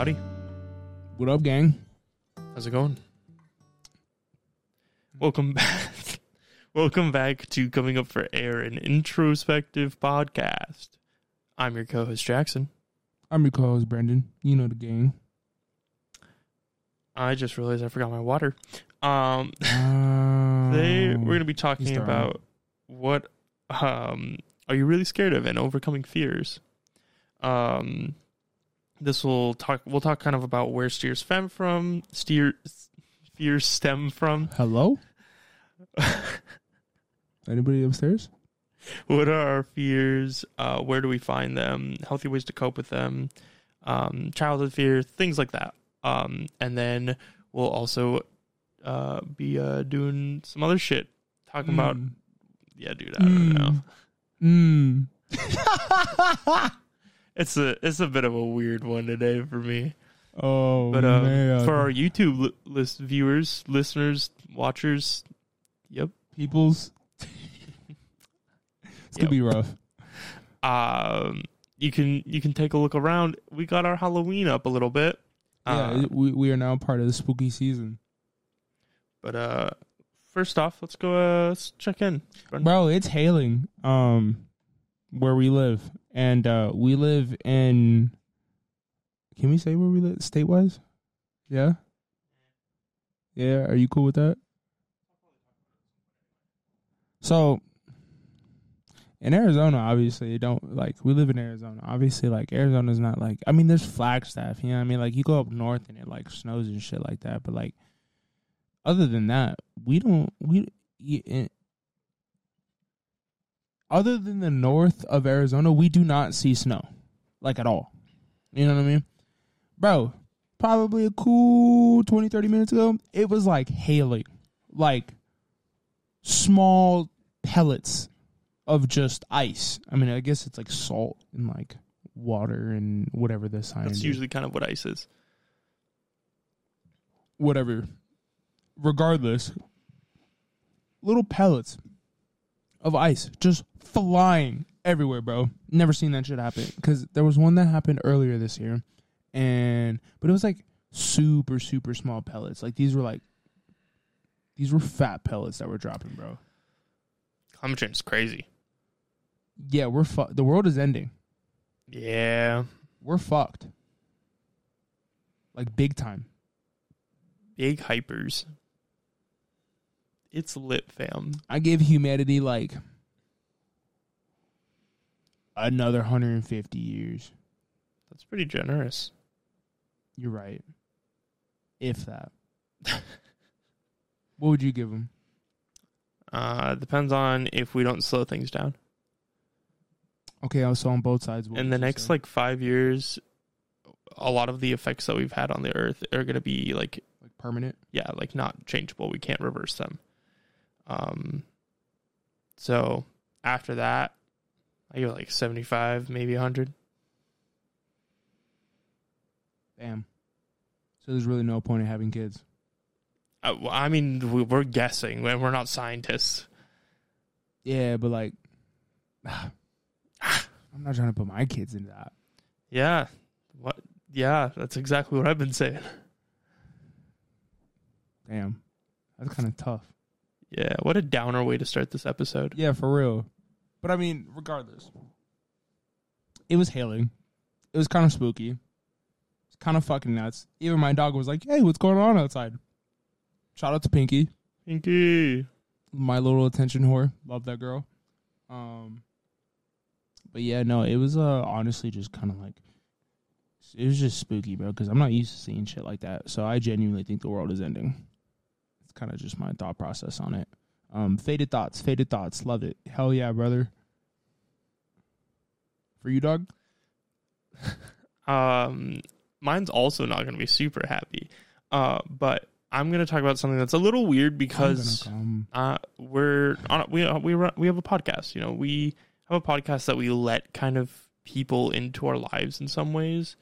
Howdy. What up, gang? How's it going? Welcome back. Welcome back to Coming Up for Air, an introspective podcast. I'm your co host, Jackson. I'm your co-host, Brendan. You know the gang. I just realized I forgot my water. Um, today we're going to be talking about what um, are you really scared of and overcoming fears. Um, this will talk. We'll talk kind of about where steers stem from. Steer fears stem from. Hello. Anybody upstairs? what are our fears? Uh, where do we find them? Healthy ways to cope with them. Um, childhood fear, things like that. Um, and then we'll also uh, be uh, doing some other shit. Talking about Mm. yeah, dude. I don't know. Mm. It's a it's a bit of a weird one today for me. Oh But uh, man. for our YouTube li- list viewers, listeners, watchers, yep. peoples, it's gonna be rough. Um, you can you can take a look around. We got our Halloween up a little bit. yeah, Uh, we we are now part of the spooky season, but uh, first off, let's go. Uh, let's check in. Bro. It's hailing. Um, where we live, and uh, we live in. Can we say where we live, state wise? Yeah. Yeah. Are you cool with that? So in Arizona, obviously, you don't like we live in Arizona. Obviously, like Arizona's not like I mean, there's Flagstaff, you know what I mean? Like you go up north and it like snows and shit like that, but like other than that, we don't we other than the north of Arizona, we do not see snow like at all. You know what I mean? Bro, probably a cool 20 30 minutes ago, it was like hailing. Like small pellets of just ice. I mean, I guess it's like salt and like water and whatever the sign That's is. usually kind of what ice is. whatever. Regardless, little pellets of ice just flying everywhere, bro. Never seen that shit happen because there was one that happened earlier this year, and but it was like super super small pellets. Like these were like these were fat pellets that were dropping, bro. Climate change is crazy. Yeah, we're fu- the world is ending. Yeah, We're fucked. Like big time. big hypers. It's lit, fam. I give humanity like another 150 years. That's pretty generous. You're right. If that. what would you give them? Uh, depends on if we don't slow things down. Okay, I was on both sides. What In the next say? like five years, a lot of the effects that we've had on the earth are going to be like like permanent. yeah, like not changeable. We can't reverse them. Um, so after that, I give it like seventy five, maybe hundred. Damn. So there's really no point in having kids. Uh, well, I mean, we- we're guessing. We're not scientists. Yeah, but like, I'm not trying to put my kids into that. Yeah. What? Yeah, that's exactly what I've been saying. Damn, that's kind of tough. Yeah. What a downer way to start this episode. Yeah, for real. But I mean, regardless, it was hailing. It was kind of spooky. It's kind of fucking nuts. Even my dog was like, "Hey, what's going on outside?" Shout out to Pinky, Pinky. my little attention whore. Love that girl. Um, but yeah, no, it was uh honestly just kind of like it was just spooky, bro. Because I'm not used to seeing shit like that. So I genuinely think the world is ending. It's kind of just my thought process on it. Um, faded thoughts, faded thoughts. Love it. Hell yeah, brother. For you, dog. Um, mine's also not going to be super happy. Uh, but I'm going to talk about something that's a little weird because I'm gonna come. uh, we're on we we run, we have a podcast. You know, we have a podcast that we let kind of people into our lives in some ways.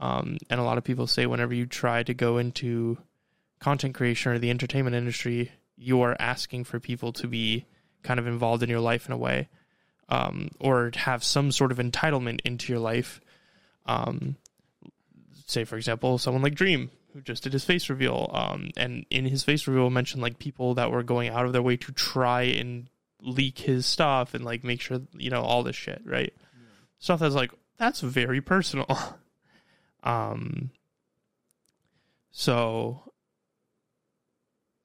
Um, and a lot of people say whenever you try to go into content creation or the entertainment industry, you are asking for people to be kind of involved in your life in a way, um, or have some sort of entitlement into your life. Um, say for example someone like Dream who just did his face reveal um and in his face reveal mentioned like people that were going out of their way to try and leak his stuff and like make sure you know all this shit right? Stuff that's like that's very personal. Um so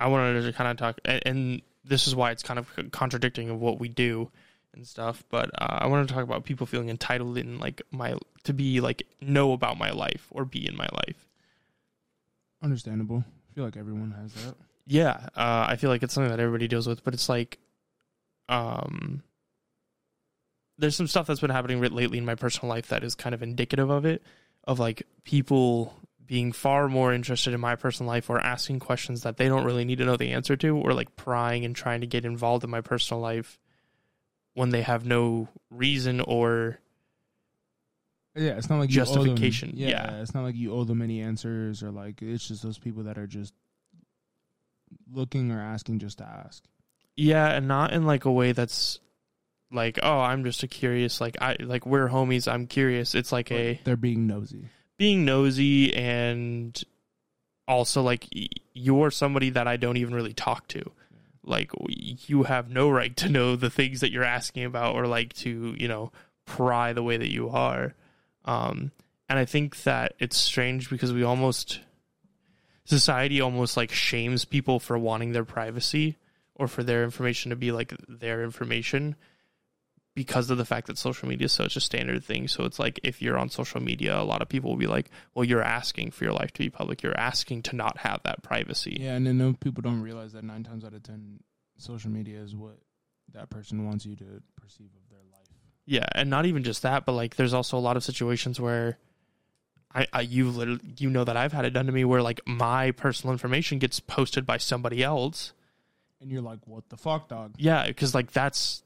I wanted to kind of talk and, and this is why it's kind of contradicting of what we do and stuff but uh, I wanted to talk about people feeling entitled in like my to be like know about my life or be in my life Understandable. I feel like everyone has that. yeah uh, i feel like it's something that everybody deals with but it's like um there's some stuff that's been happening lately in my personal life that is kind of indicative of it of like people being far more interested in my personal life or asking questions that they don't really need to know the answer to or like prying and trying to get involved in my personal life when they have no reason or Yeah, it's not like you owe them- Justification, yeah, yeah. it's not like you owe them any answers or like it's just those people that are just looking or asking just to ask. Yeah, and not in like a way that's like, oh, I'm just a curious like I like we're homies, I'm curious. It's like a They're being nosy. Being nosy and also like you're somebody that I don't even really talk to. Like you have no right to know the things that you're asking about or like to, you know, pry the way that you are. Um and I think that it's strange because we almost society almost like shames people for wanting their privacy or for their information to be like their information because of the fact that social media is such a standard thing. So it's like if you're on social media, a lot of people will be like, "Well, you're asking for your life to be public. You're asking to not have that privacy." Yeah, and then no people don't realize that nine times out of ten, social media is what that person wants you to perceive of their life. Yeah, and not even just that, but like there's also a lot of situations where I, I you literally you know that I've had it done to me where like my personal information gets posted by somebody else. And you're like, what the fuck, dog? Yeah, because like that's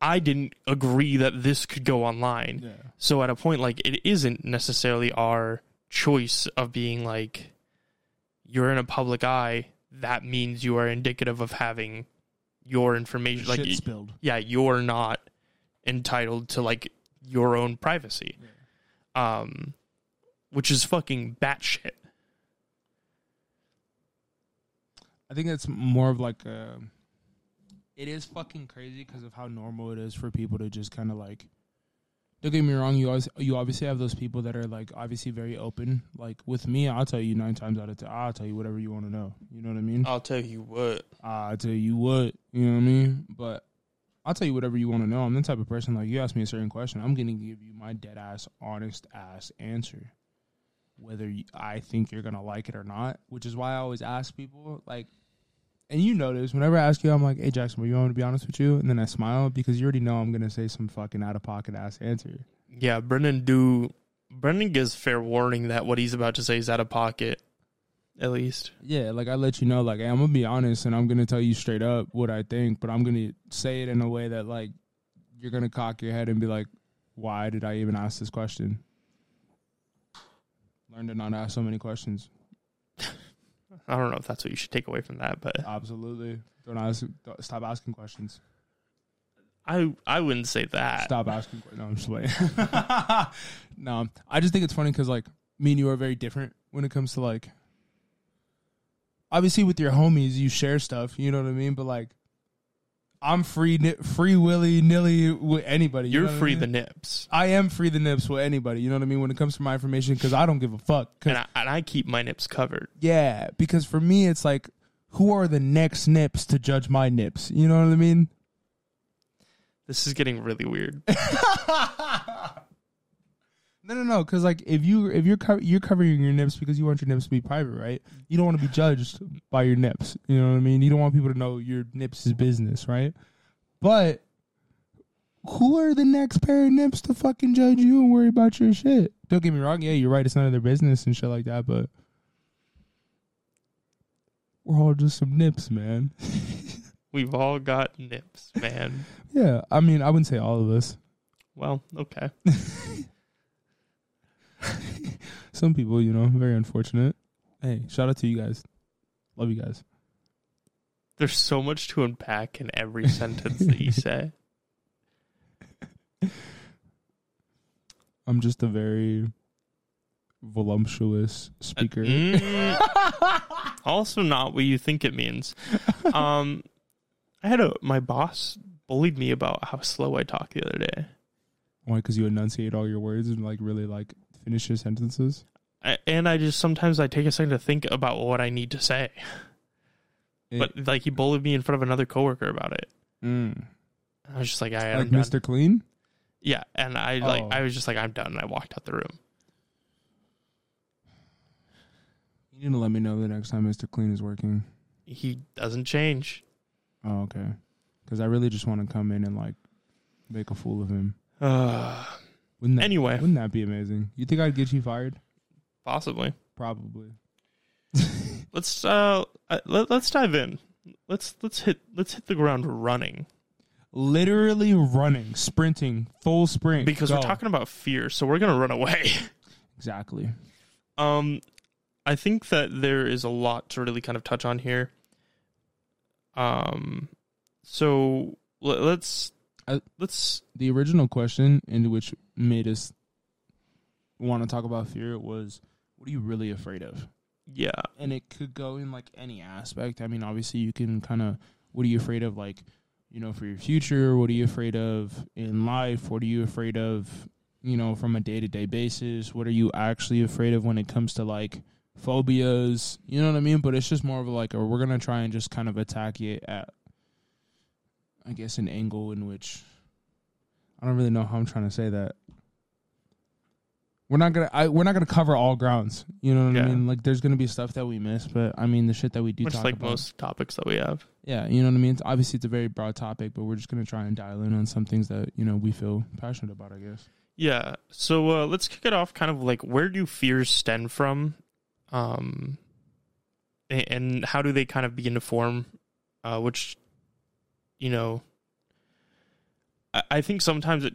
I didn't agree that this could go online. Yeah. So at a point like it isn't necessarily our choice of being like you're in a public eye, that means you are indicative of having your information like Shit y- spilled. yeah, you're not entitled to like your own privacy. Um which is fucking batshit. I think it's more of like a. It is fucking crazy because of how normal it is for people to just kind of like. Don't get me wrong. You always you obviously have those people that are like obviously very open. Like with me, I'll tell you nine times out of ten. I'll tell you whatever you want to know. You know what I mean? I'll tell you what. I'll tell you what. You know what I mean? But I'll tell you whatever you want to know. I'm the type of person like you ask me a certain question, I'm gonna give you my dead ass, honest ass answer, whether you, I think you're gonna like it or not. Which is why I always ask people like, and you notice whenever I ask you, I'm like, "Hey Jackson, you want me to be honest with you?" And then I smile because you already know I'm gonna say some fucking out of pocket ass answer. Yeah, Brendan do Brendan gives fair warning that what he's about to say is out of pocket. At least. Yeah, like I let you know, like hey, I'm gonna be honest, and I'm gonna tell you straight up what I think, but I'm gonna say it in a way that like you're gonna cock your head and be like, "Why did I even ask this question?" Learn to not ask so many questions. I don't know if that's what you should take away from that, but Absolutely, don't ask. Don't, stop asking questions. I I wouldn't say that. Stop asking. No, I'm just playing. no, I just think it's funny because like me and you are very different when it comes to like. Obviously, with your homies, you share stuff. You know what I mean. But like, I'm free, free willy nilly with anybody. you You're know what I free mean? the nips. I am free the nips with anybody. You know what I mean when it comes to my information because I don't give a fuck. And I, and I keep my nips covered. yeah, because for me, it's like, who are the next nips to judge my nips? You know what I mean? This is getting really weird. No, no, no. Because like, if you if you're co- you're covering your nips because you want your nips to be private, right? You don't want to be judged by your nips. You know what I mean? You don't want people to know your nips is business, right? But who are the next pair of nips to fucking judge you and worry about your shit? Don't get me wrong. Yeah, you're right. It's none of their business and shit like that. But we're all just some nips, man. We've all got nips, man. yeah, I mean, I wouldn't say all of us. Well, okay. Some people, you know, very unfortunate. Hey, shout out to you guys. Love you guys. There's so much to unpack in every sentence that you say. I'm just a very voluptuous speaker. Mm, also not what you think it means. Um, I had a my boss bullied me about how slow I talk the other day. Why? Because you enunciate all your words and like really like finish your sentences. I, and I just sometimes I take a second to think about what I need to say. It- but like he bullied me in front of another coworker about it. Mm. I was just like, I am Like done. Mr. Clean. Yeah, and I like Oh. I was just like, I'm done. And I walked out the room. You need to let me know the next time Mr. Clean is working. He doesn't change. Oh, okay. Because I really just want to come in and like make a fool of him. Uh, Wouldn't that, anyway, wouldn't that be amazing? You think I'd get you fired? possibly. Probably. Let's uh uh, let, let's dive in. Let's let's hit let's hit the ground running Literally running, sprinting, full sprint. because Go. we're talking about fear, so we're gonna run away. exactly. Um, I think that there is a lot to really kind of touch on here. Um, so let, let's I- let's The original question, in which made us want to talk about fear, was, "What are you really afraid of?" yeah and it could go in like any aspect. I mean, obviously, you can kind of what are you afraid of, like you know, for your future? What are you afraid of in life? What are you afraid of, you know, from a day to day basis? What are you actually afraid of when it comes to like phobias? You know what I mean? But it's just more of like, or we're gonna try and just kind of attack it at, I guess, an angle in which I don't really know how I'm trying to say that we're not gonna I, we're not gonna cover all grounds. You know what Yeah. I mean? Like there's gonna be stuff that we miss, but I mean the shit that we do much talk like about. most topics that we have. Yeah, you know what I mean. It's, obviously, it's a very broad topic, but we're just gonna try and dial in on some things that you know we feel passionate about. I guess. Yeah. So uh, let's kick it off. Kind of like where do fears stem from, um, and how do they kind of begin to form? Uh, which, you know, I, I think sometimes it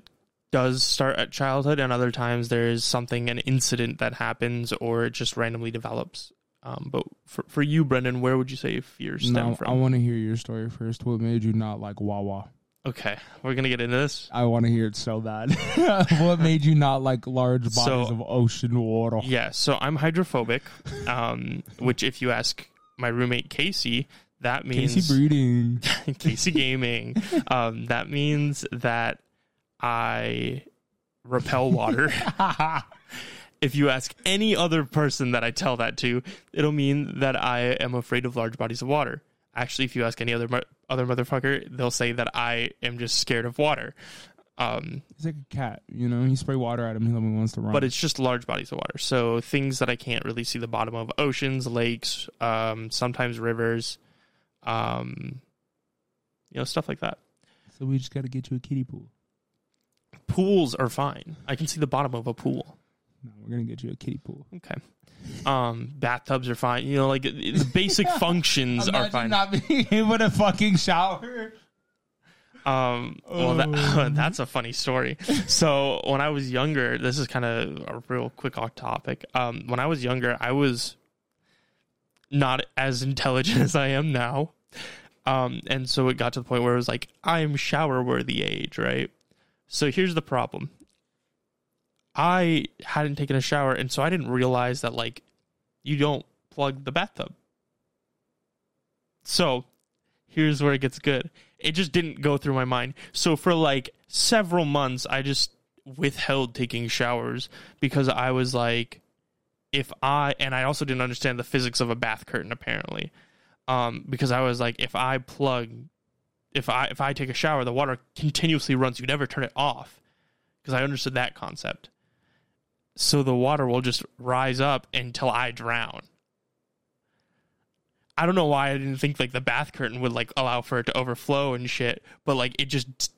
does start at childhood, and other times there is something, an incident that happens, or it just randomly develops. Um, but for for you, Brendan, where would you say fears stem Now, from? I want to hear your story first. What made you not like Wawa? okay, we're gonna get into this. I want to hear it so bad. what made you not like large bodies So- of ocean water? Yeah, so I'm hydrophobic, um, which if you ask my roommate Casey, that means Casey breeding. Casey Gaming. Um, that means that I repel water. if you ask any other person that I tell that to, it'll mean that I am afraid of large bodies of water. Actually, if you ask any other other motherfucker, they'll say that I am just scared of water. Um, He's like a cat. You know, you spray water at him, he only wants to run. but it's just large bodies of water. So things that I can't really see the bottom of oceans, lakes, um, sometimes rivers, um, you know, stuff like that. so we just got to get you a kiddie pool. Pools are fine. I can see the bottom of a pool. No, we're gonna get you a kiddie pool. Okay. Um, bathtubs are fine. You know, like the basic functions are Imagine fine. not being able to fucking shower. Um, well, Oh. that, that's a funny story. So when I was younger, this is kind of a real quick off topic. Um, when I was younger, I was not as intelligent as I am now. Um, and so it got to the point where it was like, I'm shower worthy age, right? So here's the problem. I hadn't taken a shower, and so I didn't realize that like you don't plug the bathtub. So here's where it gets good. It just didn't go through my mind. So for like several months, I just withheld taking showers because I was like, if I and I also didn't understand the physics of a bath curtain apparently, um, because I was like, if I plug, if I if I take a shower, the water continuously runs. You never turn it off because I understood that concept. So the water will just rise up until I drown. I don't know why I didn't think like the bath curtain would like allow for it to overflow and shit, but like it just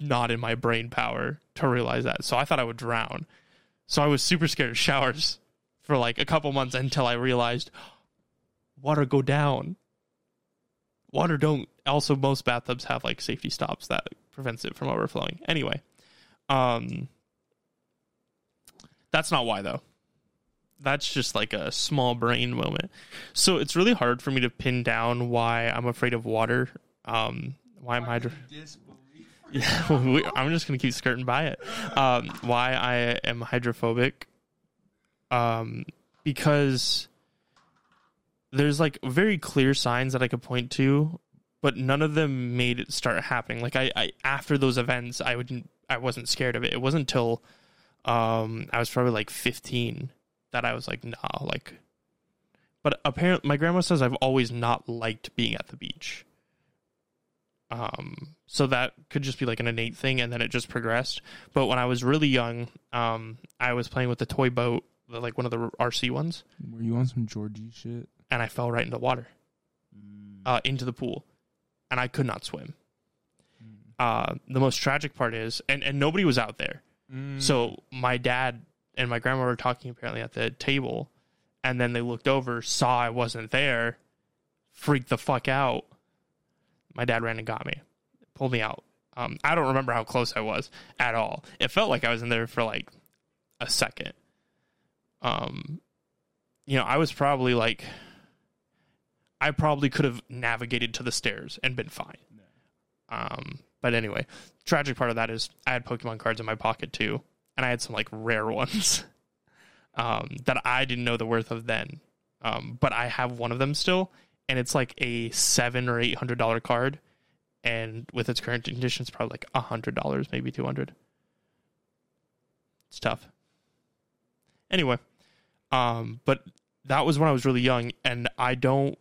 not in my brain power to realize that. So I thought I would drown. So I was super scared of showers for like a couple months until I realized water go down. Water don't also most bathtubs have like safety stops that prevents it from overflowing. Anyway, um that's not why though that's just like a small brain moment. So it's really hard for me to pin down why I'm afraid of water. Um, why I'm hydro. Yeah, we, I'm just gonna keep skirting by it. Um, why I am hydrophobic. um, because there's like very clear signs that I could point to, but none of them made it start happening. Like I, I after those events, I wouldn't, I wasn't scared of it. It wasn't until um, I was probably like 15 that I was like, nah, like. But apparently, my grandma says I've always not liked being at the beach. Um, so that could just be like an innate thing, and then it just progressed. But when I was really young, um, I was playing with the toy boat, the, like one of the RC ones, Were you on some Georgie shit? and I fell right into the water, Mm. uh, into the pool, and I could not swim. Uh, the most tragic part is, and, and nobody was out there. So my dad and my grandma were talking apparently at the table, and then they looked over, saw I wasn't there, freaked the fuck out. My dad ran and got me, pulled me out. Um, I don't remember how close I was at all. It felt like I was in there for like a second. Um, you know, I was probably like, I probably could have navigated to the stairs and been fine. Um, but anyway, tragic part of that is I had Pokemon cards in my pocket too, and I had some like rare ones um, that I didn't know the worth of then. Um, but I have one of them still, and it's like a seven or eight hundred dollar card, and with its current condition, it's probably like a hundred dollars, maybe two hundred. It's tough. Anyway, um, but that was when I was really young, and I don't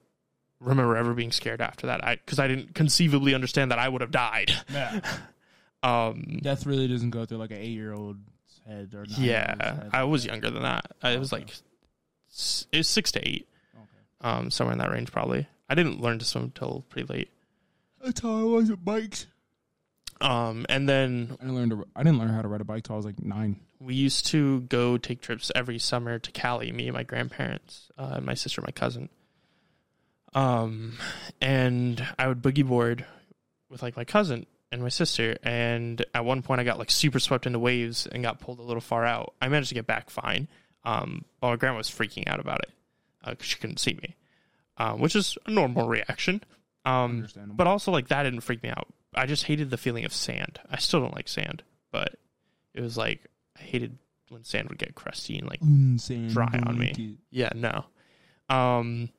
remember ever being scared after that. I because I didn't conceivably understand that I would have died. Yeah. Um, Death really doesn't go through like an eight year old's head or yeah, I was younger than that. I was like, it was six to eight, Okay. um, somewhere in that range probably. I didn't learn to swim until pretty late. That's how I was at bikes. Um, and then I didn't to. I didn't learn how to ride a bike till I was like nine. we used to go take trips every summer to Cali, me and my grandparents, uh, and my sister, my cousin. Um, and I would boogie board with like my cousin and my sister. And at one point, I got like super swept into waves and got pulled a little far out. I managed to get back fine. Um, but my grandma was freaking out about it because she couldn't see me, um, which is a normal reaction. Um, but also like that didn't freak me out. I just hated the feeling of sand. I still don't like sand, but it was like I hated when sand would get crusty and like Insane. dry on me. yeah, no. Um,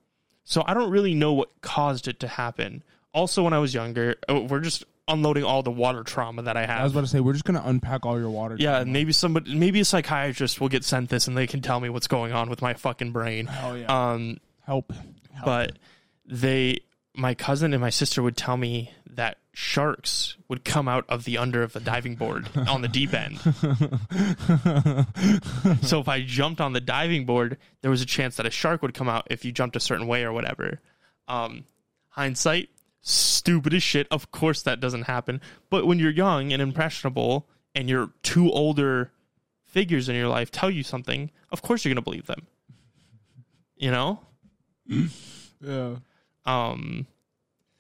so I don't really know what caused it to happen. Also, when I was younger, oh, we're just unloading all the water trauma that I had. I was about to say we're just gonna unpack all your water. yeah, trauma. maybe somebody, maybe a psychiatrist will get sent this and they can tell me what's going on with my fucking brain. Hell yeah. Um, Help. Help. but they my cousin and my sister would tell me that sharks would come out of the under of the diving board on the deep end. so if I jumped on the diving board, there was a chance that a shark would come out if you jumped a certain way or whatever. Um, hindsight, stupid as shit. Of course that doesn't happen. But when you're young and impressionable and your two older figures in your life tell you something, of course you're gonna believe them. You know? yeah. um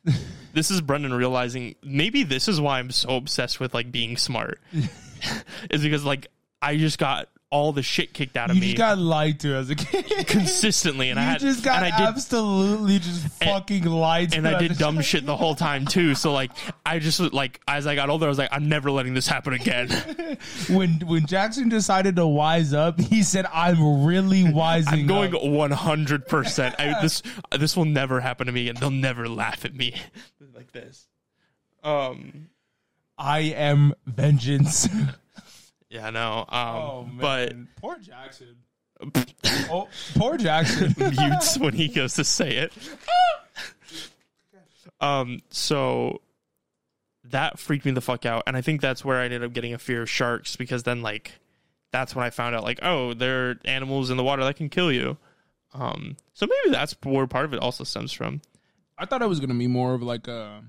this is brendan realizing maybe this is why i'm so obsessed with like being smart. Is because like i just got all the shit kicked out of me. You me just got lied to as a kid. consistently and i had just got and i did absolutely just fucking lied to. and i did dumb child. shit the whole time too so like i just like as i got older i was like i'm never letting this happen again When when Jackson decided to wise up, he said, "I'm really wising i'm going 100% I, this this will never happen to me and they'll never laugh at me like this um I am vengeance." Yeah no um oh but poor Jackson. oh, poor Jackson. mutes when he goes to say it. um, so that freaked me the fuck out, and I think that's where I ended up getting a fear of sharks because then like that's when I found out like oh there are animals in the water that can kill you. Um, so maybe that's where part of it also stems from. I thought it was gonna be more of like a.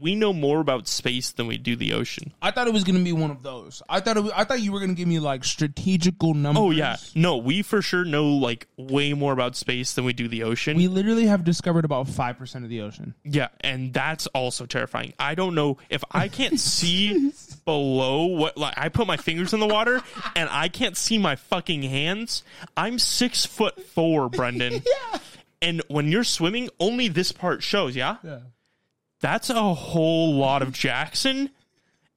We know more about space than we do the ocean. I thought it was gonna be one of those. I thought it was, I thought you were gonna give me like strategical numbers. Oh yeah, no, we for sure know like way more about space than we do the ocean. We literally have discovered about five percent of the ocean. Yeah, and that's also terrifying. I don't know if I can't see below what like I put my fingers in the water and I can't see my fucking hands. I'm six foot four, Brendan. Yeah. And when you're swimming, only this part shows, yeah? Yeah. That's a whole lot of Jackson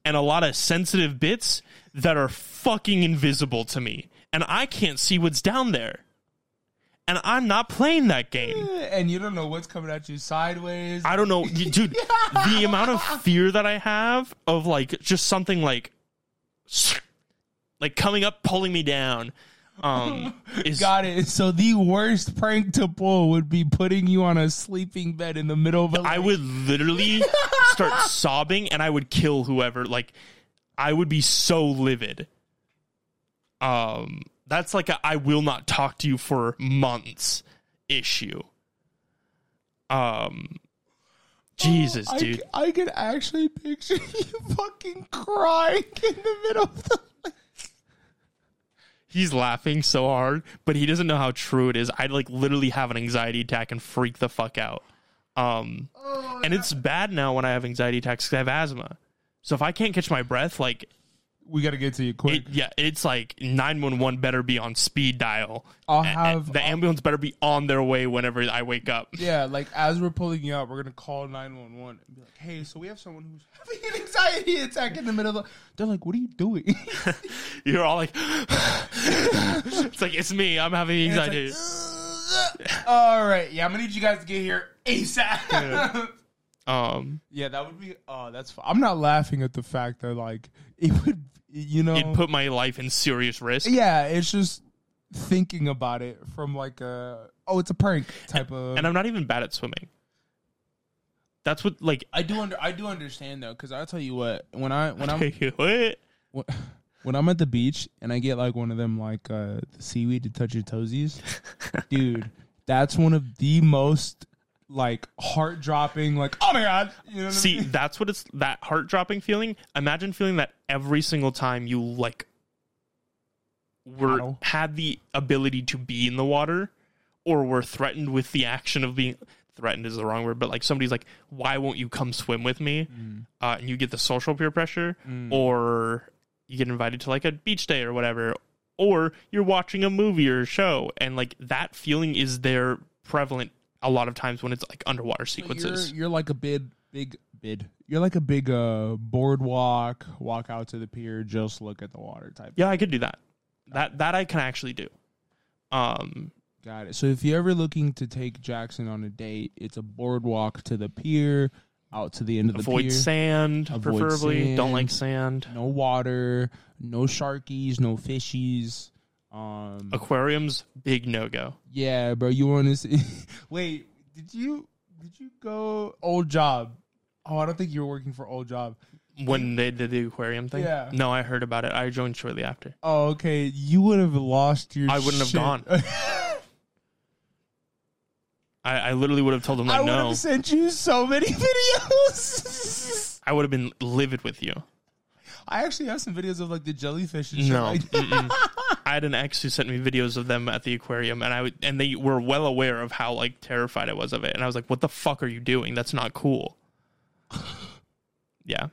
and a lot of sensitive bits that are fucking invisible to me. and I can't see what's down there. And I'm not playing that game. Eh, and you don't know what's coming at you sideways. I don't know, dude. The amount of fear that I have of like just something like, like coming up, pulling me down, um, is Got it. So the worst prank to pull would be putting you on a sleeping bed in the middle of a. I would literally start sobbing and I would kill whoever. Like, I would be so livid. Um, that's like a I will not talk to you for months issue. Um, Jesus, I, dude. c- I can actually picture you fucking crying in the middle of the. He's laughing so hard, but he doesn't know how true it is. I'd like literally have an anxiety attack and freak the fuck out. Um, and it's bad now when I have anxiety attacks because I have asthma. So if I can't catch my breath, like We got to get to you quick. It, yeah, it's like 911 better be on speed dial. I'll have- the ambulance better be on their way whenever I wake up. Yeah, like as we're pulling you out, we're gonna call nine one one and be like, "Hey, so we have someone who's having an anxiety attack in the middle of." They're like, "What are you doing?" You're all like, it's like it's me. I'm having anxiety. like, All right, yeah, I'm gonna need you guys to get here ASAP. Um, yeah, that would be. Oh, that's. F- I'm not laughing at the fact that like it would, you know. it put my life in serious risk. yeah, it's just thinking about it from like a oh, it's a prank type of. And I'm not even bad at swimming. That's what like. I do under I do understand though, because I'll tell you what when I when I'm what? when- when I'm at the beach and I get like one of them like uh the seaweed to touch your toesies, dude, that's one of the most like heart dropping like oh my god, you know See, I mean? that's what it's that heart dropping feeling. Imagine feeling that every single time you like were Paddle. had the ability to be in the water or were threatened with the action of being threatened is the wrong word, but like somebody's like, Why won't you come swim with me? Mm. Uh, and you get the social peer pressure, or you get invited to like a beach day or whatever, or you're watching a movie or a show, and like that feeling is there prevalent a lot of times when it's like underwater sequences. You're, you're like a big big bid. You're like a big uh boardwalk, walk out to the pier, just look at the water type. Yeah, I could do that. That that I can actually do. Um, Got it. So if you're ever looking to take Jackson on a date, it's a boardwalk to the pier, out to the end of the avoid pier. sand, Avoid preferably. Don't like sand. no water, no sharkies, no fishies. Um, Aquariums, big no go. yeah, bro, you want to see? Wait, did you did you go old job? Oh, I don't think you were working for old job. When they did the aquarium thing, Yeah. No, I heard about it. I joined shortly after. Oh, okay. You would have lost your. I wouldn't have gone. I, I literally would have told them I like would no. have sent you so many videos. I would have been livid with you. I actually have some videos of like the jellyfish and shit. No, like-. I had an ex who sent me videos of them at the aquarium, and I would, and they were well aware of how like terrified I was of it, and I was like, "What the fuck are you doing? That's not cool." yeah,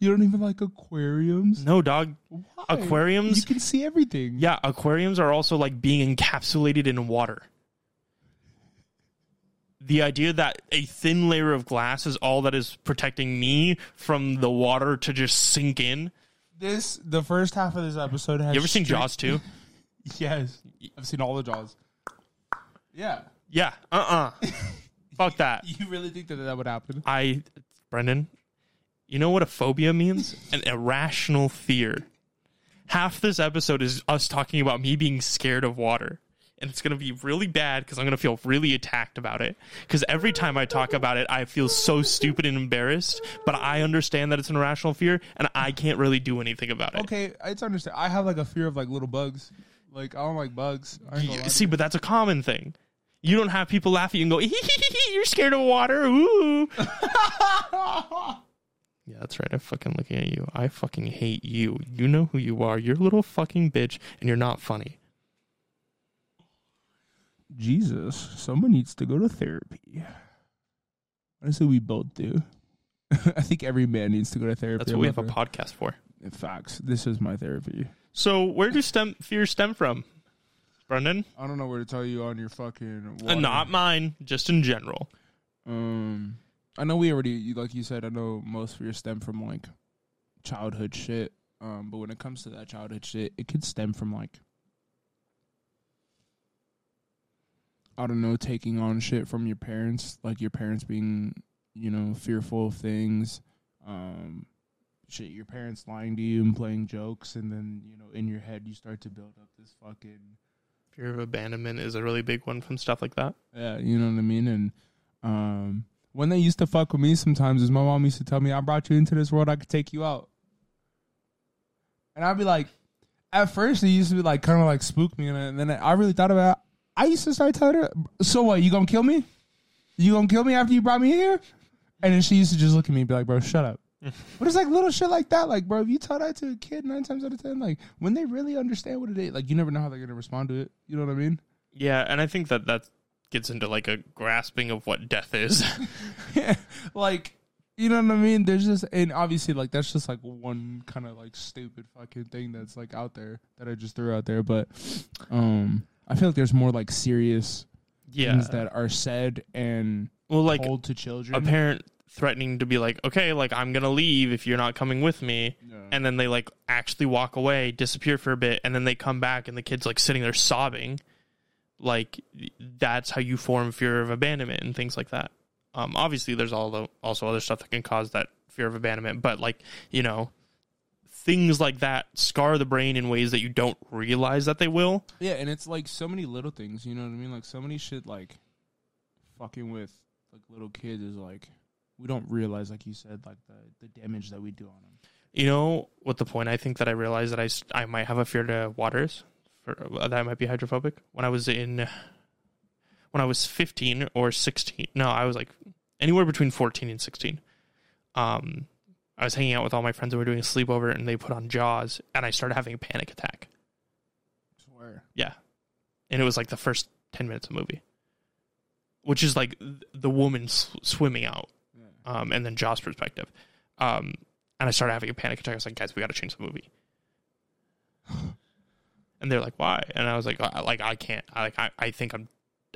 you don't even like aquariums. no, dog. Why? Aquariums? You can see everything. Yeah, aquariums are also like being encapsulated in water. The idea that a thin layer of glass is all that is protecting me from the water to just sink in. This the first half of this episode has. You ever seen strict- Jaws 2? Yes, I've seen all the Jaws. Yeah, Yeah, uh uh Fuck that. you really think that that would happen? I, Brendan, you know what a phobia means? An irrational fear. Half this episode is us talking about me being scared of water. And it's going to be really bad because I'm going to feel really attacked about it. Because every time I talk about it, I feel so stupid and embarrassed. But I understand that it's an irrational fear and I can't really do anything about it. Okay, it's understand. I have like a fear of like little bugs. Like I don't like bugs. I ain't gonna lie to See, but that's a common thing. You don't have people laugh at you and go, you're scared of water. Ooh. Yeah, that's right. I'm fucking looking at you. I fucking hate you. You know who you are. You're a little fucking bitch and you're not funny. Jesus, someone needs to go to therapy. Honestly, we both do. I think every man needs to go to therapy. That's what we have a podcast for. gonna- Facts. This is my therapy. So, where do stem fears stem from? Brendan? I don't know where to tell you on your fucking. Uh, water. not mine, just in general. Um, I know we already, like you said, I know most fears stem from like childhood shit. Um, but when it comes to that childhood shit, it could stem from like I don't know, taking on shit from your parents, like your parents being, you know, fearful of things, um, shit, your parents lying to you and playing jokes, and then you know, in your head, you start to build up this fucking, Fear of abandonment is a really big one from stuff like that. yeah, you know what I mean. And um, when they used to fuck with me, sometimes is my mom used to tell me, "I brought you into this world, I could take you out," and I'd be like, at first, it used to be like kind of like spook me, and then I really thought about. I used to start telling her, "So what? You gonna kill me? You gonna kill me after you brought me here?" And then she used to just look at me and be like, "Bro, shut up." but it's like little shit like that, like bro. If you tell that to a kid nine times out of ten, like when they really understand what it is, like you never know how they're gonna respond to it. You know what I mean? Yeah, and I think that that gets into like a grasping of what death is. yeah, like you know what I mean? There's just and obviously like that's just like one kind of like stupid fucking thing that's like out there that I just threw out there. But um I feel like there's more like serious yeah. things that are said and well, like told to children. a parent threatening to be like, okay, like I'm gonna leave if you're not coming with me, Yeah. and then they like actually walk away, disappear for a bit, and then they come back, and the kid's like sitting there sobbing. Like that's how you form fear of abandonment and things like that. Um, obviously, there's all the, also other stuff that can cause that fear of abandonment, but like you know, things like that scar the brain in ways that you don't realize that they will. Yeah, and it's like so many little things, you know what I mean? Like so many shit like fucking with like little kids is like we don't realize like you said like the the damage that we do on them. You know what the point I think that I realized that I I might have a fear to waters for that I might be hydrophobic when I was in when I was 15 or 16 no I was like anywhere between 14 and 16 um I was hanging out with all my friends and we were doing a sleepover and they put on Jaws and I started having a panic attack Swear. yeah and it was like the first 10 minutes of the movie which is like the woman s- swimming out Yeah. um, and then Jaws perspective. Um, and I started having a panic attack. I was like, guys, we got to change the movie. and they're like, why? And I was like, I, like I can't. I like I, I think I'm.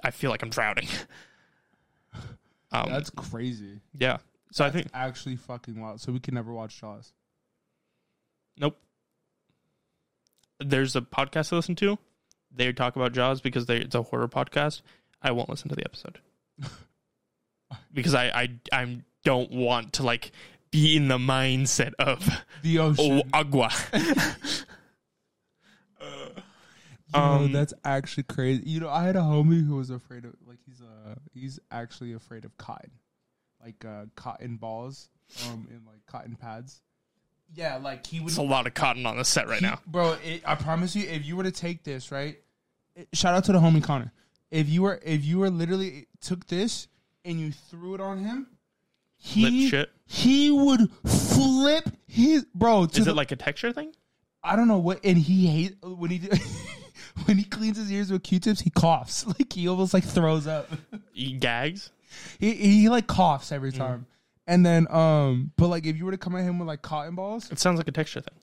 I feel like I'm drowning. um, That's crazy. yeah. So I think actually fucking wild. So we can never watch Jaws. nope. There's a podcast I listen to. They talk about Jaws because they, it's a horror podcast. I won't listen to the episode because I I I don't want to like be in the mindset of The ocean. oh agua. Yo, um, that's actually crazy. You know, I had a homie who was afraid of like he's uh he's actually afraid of cotton, like uh cotton balls, um, in like cotton pads. Yeah, like he would. It's a lot of cotton on the set right he- now. bro. It, I promise you, if you were to take this right, it- shout out to the homie Connor. If you were, if you were literally took this and you threw it on him, he he would flip his bro. Is the, it like a texture thing? I don't know what, and he hate when he when he cleans his ears with Q-tips, he coughs like he almost like throws up. He gags. He he like coughs every time, and then um, but like if you were to come at him with like cotton balls, It sounds like a texture thing.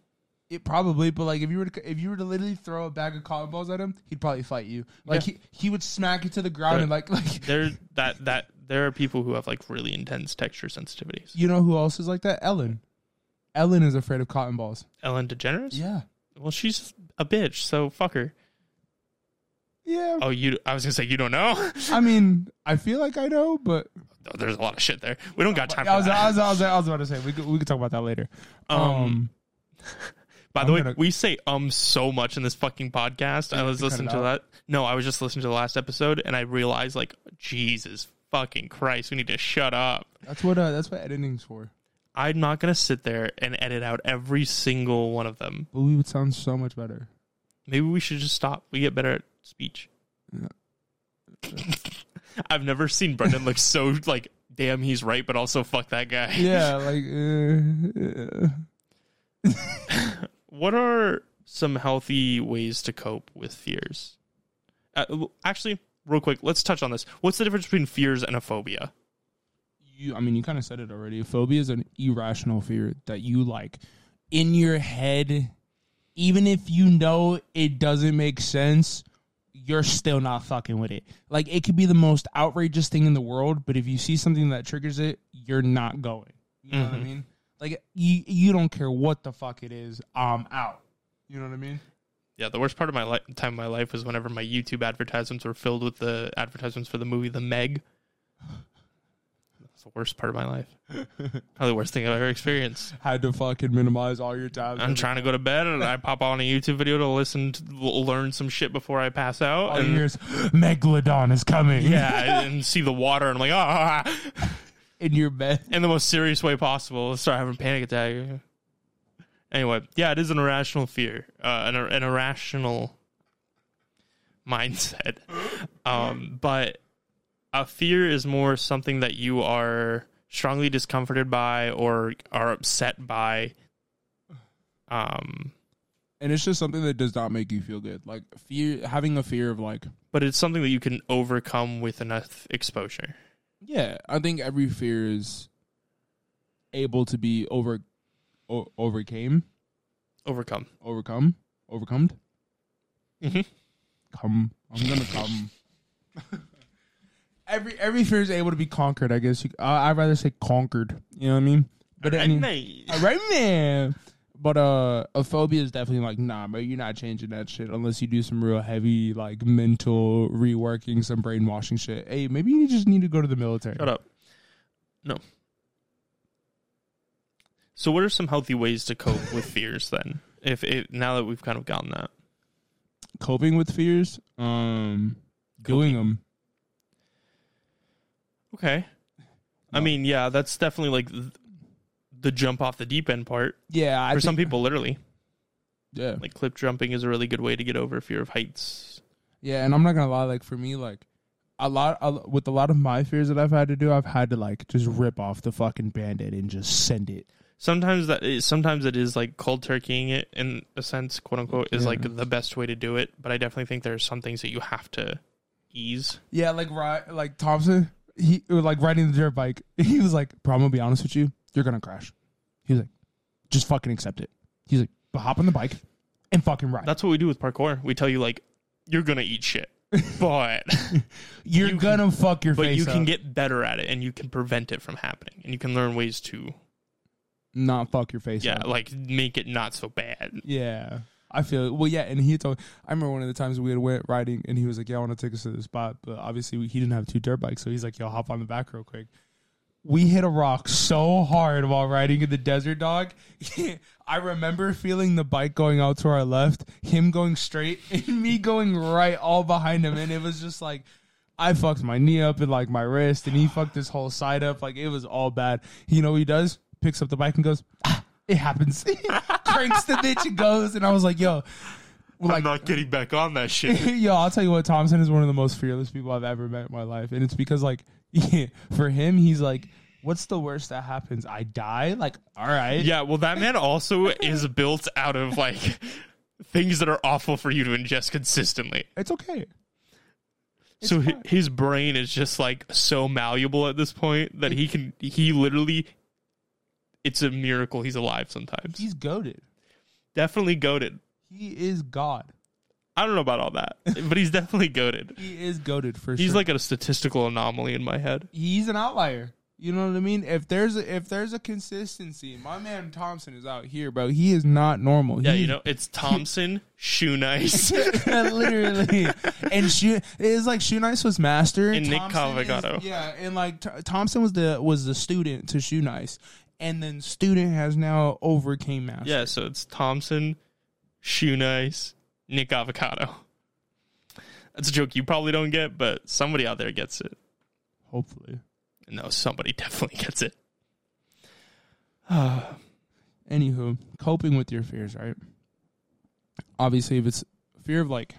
it probably. But like if you were to if you were to literally throw a bag of cotton balls at him, he'd probably fight you. Like Yeah. he he would smack it to the ground and like like There that that there are people who have like really intense texture sensitivities. you know who else is like that? Ellen. Ellen is afraid of cotton balls. Ellen DeGeneres. Yeah. Well, she's a bitch, so fuck her. Yeah. Oh, you? I was gonna say you don't know. I mean, I feel like I know, but There's a lot of shit there. We don't got time I for was, that. I was, I was, I was about to say we could, we could talk about that later. Um, Um, By the I'm way, gonna- we say um so much in this fucking podcast. I was have to cut listening to that. No, I was just listening to the last episode, and I realized like Jesus fucking Christ, we need to shut up. that's what uh, that's what editing's for. I'm not gonna sit there and edit out every single one of them. But we would sound so much better. Maybe we should just stop. We get better at speech. I've never seen Brendan look so like, damn, he's right, but also fuck that guy. Yeah, like uh, uh, What are some healthy ways to cope with fears? Uh, actually, real quick, let's touch on this. What's the difference between fears and a phobia? you. I mean, you kind of said it already. A phobia is an irrational fear that you like in your head, even if you know it doesn't make sense. You're still not fucking with it. Like it could be the most outrageous thing in the world, but if you see something that triggers it, you're not going. You know what I Mhm. mean? Like you, you don't care what the fuck it is. I'm out. You know what I mean? Yeah, the worst part of my li- time of my life was whenever my YouTube advertisements were filled with the advertisements for the movie The Meg. That's the worst part of my life. Probably the worst thing I've ever experienced. Had to fucking minimize all your tabs. I'm trying to go to bed and I pop on a YouTube video to listen to learn some shit before I pass out. All and- hear is Megalodon is coming. yeah, and see the water and I'm like, ah, in your bed. in the most serious way possible. Start having a panic attack. Anyway, yeah, it is an irrational fear, uh, an, an irrational mindset. Um, but a fear is more something that you are strongly discomforted by or are upset by. Um, And it's just something that does not make you feel good. Like fear, having a fear of like, but it's something that you can overcome with enough exposure. yeah, I think every fear is able to be over, o- overcame, Overcome. overcome, overcome. Mhm. Come, I'm gonna come. every every fear is able to be conquered. I guess you, uh, I'd rather say conquered. You know what I mean? But any, Nice. All right, man. But uh, a phobia is definitely like, nah, bro, you're not changing that shit unless you do some real heavy, like, mental reworking, some brainwashing shit. Hey, maybe you just need to go to the military. Shut up. No. So, what are some healthy ways to cope with fears then? If it now that we've kind of gotten that, Coping with fears, um, doing them. Okay. I mean, yeah, that's definitely like th- the jump off the deep end part Yeah, I for some think- people. Literally, Yeah, like clip jumping is a really good way to get over fear of heights. yeah, and I'm not gonna lie. Like for me, like a lot a, with a lot of my fears that I've had to do, I've had to like just rip off the fucking band-aid and just send it. Sometimes that is, sometimes it is like cold turkeying it in a sense, quote unquote, is like the best way to do it. But I definitely think there's some things that you have to ease. Yeah, like right, like Thompson, he was like riding the dirt bike. He was like, "Bro, I'm gonna be honest with you, you're gonna crash." He was like, "Just fucking accept it." He's like, "But hop on the bike and fucking ride. That's what we do with parkour. We tell you like you're gonna eat shit, but you're you gonna fuck your but face you can get better at it and you can prevent it from happening and you can learn ways to not fuck your face. yeah up. like make it not so bad. yeah." I feel well, yeah, and he told. I remember one of the times we had went riding, and he was like, "Yeah, I want to take us to the spot," but obviously we, he didn't have two dirt bikes, so he's like, "Yo, hop on the back real quick." We hit a rock so hard while riding in the desert, dog. I remember feeling the bike going out to our left, him going straight, and me going right all behind him, and it was just like I fucked my knee up and like my wrist, and he fucked his whole side up. Like it was all bad. You know what he does? Picks up the bike and goes, ah, "It happens." Cranks the bitch and goes, and I was like, "Yo." Like, not getting back on that shit. Yo, I'll tell you what, Thompson is one of the most fearless people I've ever met in my life. And it's because like for him, he's like, What's the worst that happens? I die? Like, all right. yeah, well that man also is built out of like things that are awful for you to ingest consistently. It's okay. It's so fine. his brain is just like so malleable at this point that he can he literally it's a miracle he's alive sometimes. He's goaded. definitely goaded. He is God. I don't know about all that, but he's definitely goaded. He is goaded for He's sure. He's like a statistical anomaly in my head. he's an outlier. You know what I mean? If there's a, if there's a consistency, my man Thompson is out here, bro. He is not normal. Yeah, He- you know, it's Thompson, Shoe Nice, literally. And shoe it is like shoe nice was master And Nick Thompson is- Cavagato. yeah, and like Thompson was the was the student to shoe nice, and then student has now overcame master. Yeah, so it's Thompson, Shoe Nice, Nick Avocado. That's a joke you probably don't get, but somebody out there gets it. hopefully. No, somebody definitely gets it. Uh, anywho, coping with your fears, right? Obviously, if it's fear of like,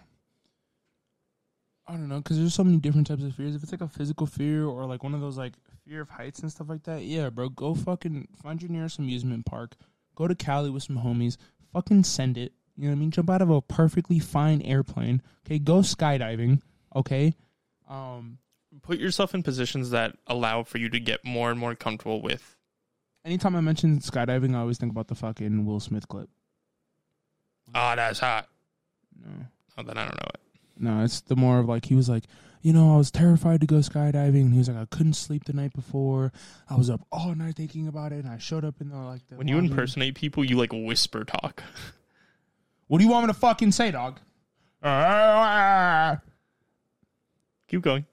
I don't know, because there's so many different types of fears. If it's like a physical fear or like one of those like fear of heights and stuff like that, yeah, bro, go fucking find your nearest amusement park. Go to Cali with some homies. Fucking send it. You know what I mean? Jump out of a perfectly fine airplane. Okay, go skydiving. Okay. Um, Put yourself in positions that allow for you to get more and more comfortable with. anytime I mention skydiving, I always think about the fucking Will Smith clip. Ah, that's hot. No. Oh, then I don't know it. No, it's the more of like he was like, you know, I was terrified to go skydiving. And he was like, I couldn't sleep the night before. I was up all night thinking about it, and I showed up in the like the When you lobby. impersonate people, you like whisper talk. What do you want me to fucking say, dog? Keep going.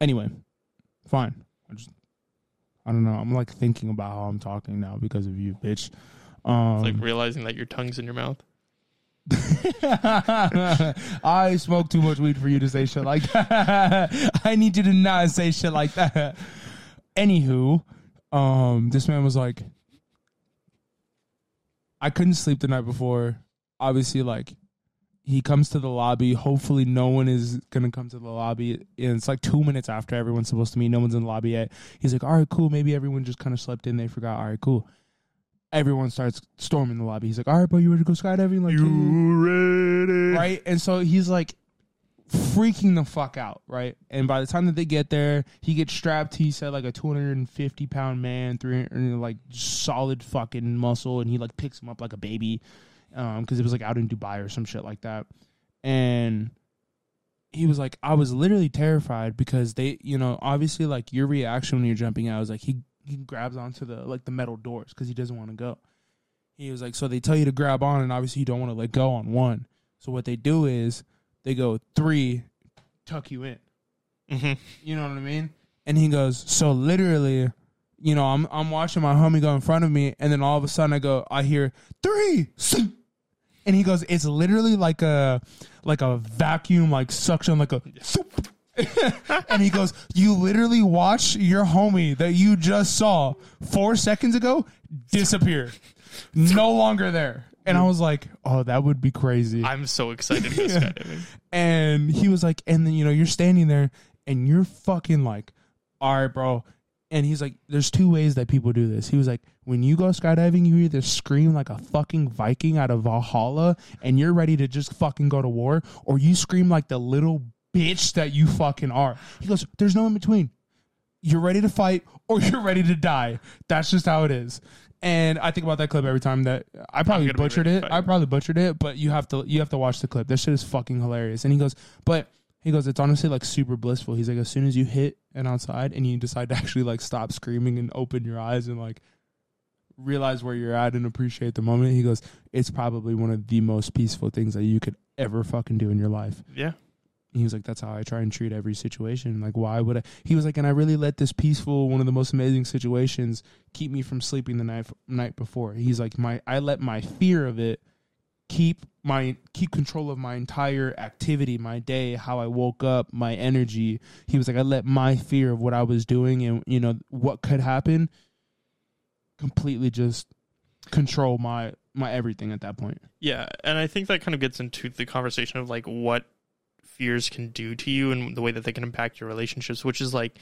Anyway, fine. I just, I don't know. I'm like thinking about how I'm talking now because of you, bitch. Um, Like realizing that your tongue's in your mouth. I smoke too much weed for you to say shit like that. I need you to not say shit like that. Anywho, um, this man was like, I couldn't sleep the night before. Obviously, like, he comes to the lobby. Hopefully, no one is gonna come to the lobby. And it's like two minutes after everyone's supposed to meet. No one's in the lobby yet. He's like, "All right, cool. Maybe everyone just kind of slept in. They forgot. All right, cool." Everyone starts storming the lobby. He's like, "All right, bro, you ready to go skydiving?" Like, ready? right? And so he's like freaking the fuck out, right? And by the time that they get there, he gets strapped. He said like a 250 pound man, 300 like solid fucking muscle, and he like picks him up like a baby, um, because it was like out in Dubai or some shit like that, and. He was like, I was literally terrified because they, you know, obviously like your reaction when you're jumping out is like he he grabs onto the like the metal doors because he doesn't want to go. He was like, so they tell you to grab on, and obviously you don't want to let go on one. So what they do is they go three, tuck you in. hmm You know what I mean? And he goes, so literally, you know, I'm I'm watching my homie go in front of me, and then all of a sudden I go, I hear three, and he goes, it's literally like a like a vacuum, like suction, like a. swoop." and he goes, You literally watch your homie that you just saw four seconds ago disappear. No longer there. And I was like, Oh, that would be crazy. I'm so excited to go skydiving. And he was like, and then you know, you're standing there and you're fucking like, all right, bro. And he's like, there's two ways that people do this. He was like, when you go skydiving, you either scream like a fucking Viking out of Valhalla and you're ready to just fucking go to war, or you scream like the little bitch that you fucking are. He goes, there's no in between. You're ready to fight or you're ready to die. That's just how it is. And I think about that clip every time that I probably butchered it. I probably butchered it, but you have to you have to watch the clip. That shit is fucking hilarious. And he goes, but he goes, it's honestly like super blissful. He's like, as soon as you hit and outside and you decide to actually like stop screaming and open your eyes and like realize where you're at and appreciate the moment, he goes, it's probably one of the most peaceful things that you could ever fucking do in your life. Yeah. He was like, that's how I try and treat every situation. Like, why would I? He was like, and I really let this peaceful, one of the most amazing situations keep me from sleeping the night night before. He's like, my I let my fear of it keep my keep control of my entire activity, my day, how I woke up, my energy. He was like, I let my fear of what I was doing and you know what could happen completely just control my my everything at that point. Yeah, and I think that kind of gets into the conversation of like what fears can do to you and the way that they can impact your relationships, which is like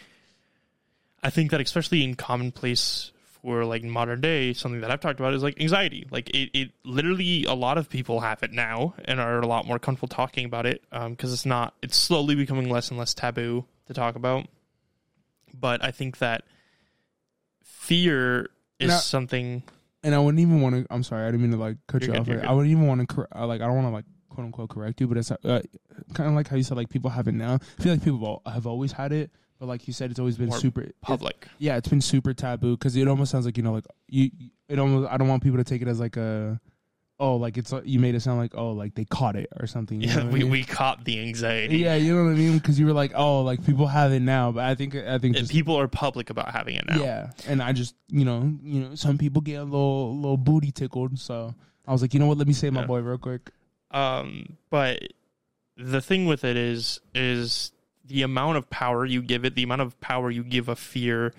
I think that especially in commonplace for like modern day, something that I've talked about is like anxiety. Like it, it literally a lot of people have it now and are a lot more comfortable talking about it because it's not it's slowly becoming less and less taboo to talk about. But I think that fear is Now- something and I wouldn't even want to. I'm sorry, I didn't mean to like cut You're good, off. Like. I wouldn't even want to. Uh, like, I don't want to like quote unquote correct you, but it's uh, kind of like how you said like people have it now. I feel like people have always had it, but like you said, it's always been More super it- public. yeah, it's been super taboo because it almost sounds like you know like you. It almost I don't want people to take it as like a oh like it's you made it sound like oh like they caught it or something. You know Yeah, what I we, mean? we caught the anxiety. yeah, you know what I mean because you were like oh like people have it now, but I think I think just people are public about having it now. yeah, and I just you know you know some people get a little little booty tickled, so I was like you know what let me save my Yeah. boy real quick. Um, but the thing with it is is the amount of power you give it, the amount of power you give a fear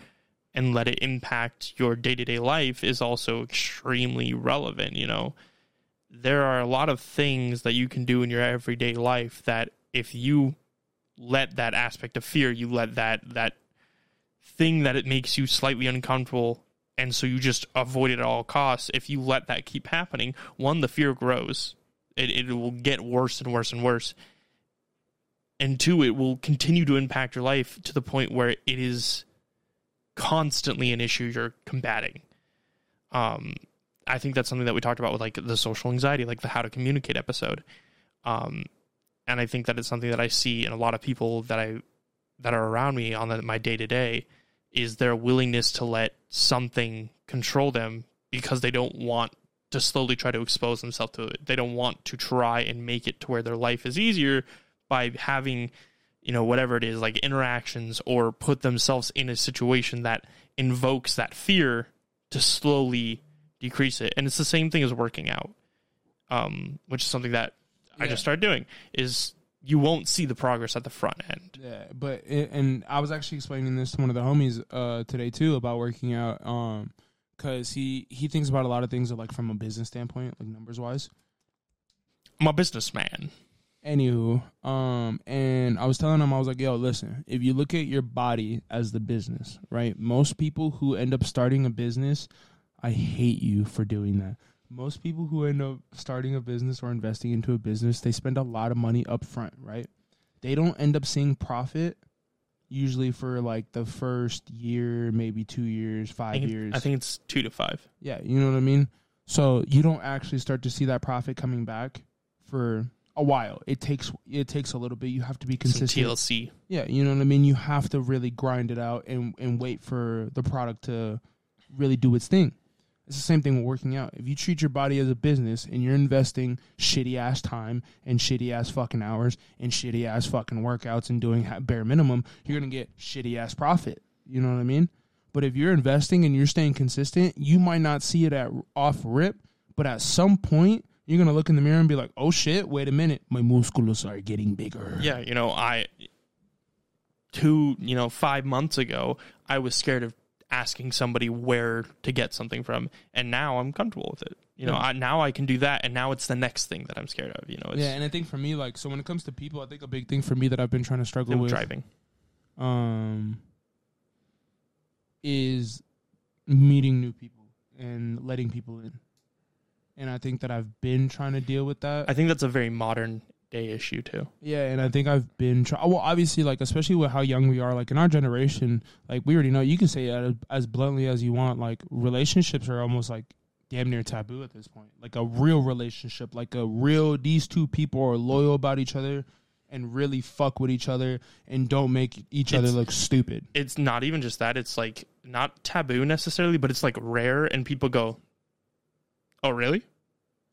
and let it impact your day-to-day life is also extremely relevant, you know. There are a lot of things that you can do in your everyday life that if you let that aspect of fear, you let that that thing that it makes you slightly uncomfortable and so you just avoid it at all costs. If you let that keep happening, one, the fear grows. It it will get worse and worse and worse. And two, it will continue to impact your life to the point where it is constantly an issue you're combating. Um, I think that's something that we talked about with like the social anxiety, like the how to communicate episode. Um, and I think that it's something that I see in a lot of people that I that are around me on the, my day to day is their willingness to let something control them because they don't want to slowly try to expose themselves to it. They don't want to try and make it to where their life is easier by having, you know, whatever it is, like interactions or put themselves in a situation that invokes that fear to slowly decrease it. And it's the same thing as working out, um, which is something that I just started doing. Is you won't see the progress at the front end. Yeah, but it, and I was actually explaining this to one of the homies uh, today too about working out, um, because he he thinks about a lot of things like from a business standpoint, like numbers wise. I'm a businessman. Anywho, um, and I was telling him I was like, yo, listen, if you look at your body as the business, right? Most people who end up starting a business, I hate you for doing that. Most people who end up starting a business or investing into a business, they spend a lot of money up front, right? They don't end up seeing profit usually for like the first year, maybe two years, I five think, years. I think it's two to five. Yeah, you know what I mean? So you don't actually start to see that profit coming back for a while. It takes it takes a little bit. You have to be Some consistent. TLC. Yeah, you know what I mean? You have to really grind it out and and wait for the product to really do its thing. It's the same thing with working out. If you treat your body as a business and you're investing shitty ass time and shitty ass fucking hours and shitty ass fucking workouts and doing bare minimum, you're going to get shitty ass profit. You know what I mean? But if you're investing and you're staying consistent, you might not see it at off rip, but at some point you're going to look in the mirror and be like, "Oh shit, wait a minute. My muscles are getting bigger." Yeah, you know, I two, you know, five months ago, I was scared of asking somebody where to get something from, and now I'm comfortable with it. You know, Yeah. I, now I can do that, and now it's the next thing that I'm scared of. You know, it's Yeah, and I think for me, like, so when it comes to people, I think a big thing for me that I've been trying to struggle with, driving. um, is meeting new people and letting people in. And I think that I've been trying to deal with that. I think that's a very modern day issue too. Yeah, and I think I've been try- well, obviously, like especially with how young we are, like in our generation, like we already know. You can say it as, as bluntly as you want. Like relationships are almost like damn near taboo at this point. Like a real relationship, like a real these two people are loyal about each other and really fuck with each other and don't make each other look stupid. It's not even just that; it's like not taboo necessarily, but it's like rare, and people go, "Oh, really?"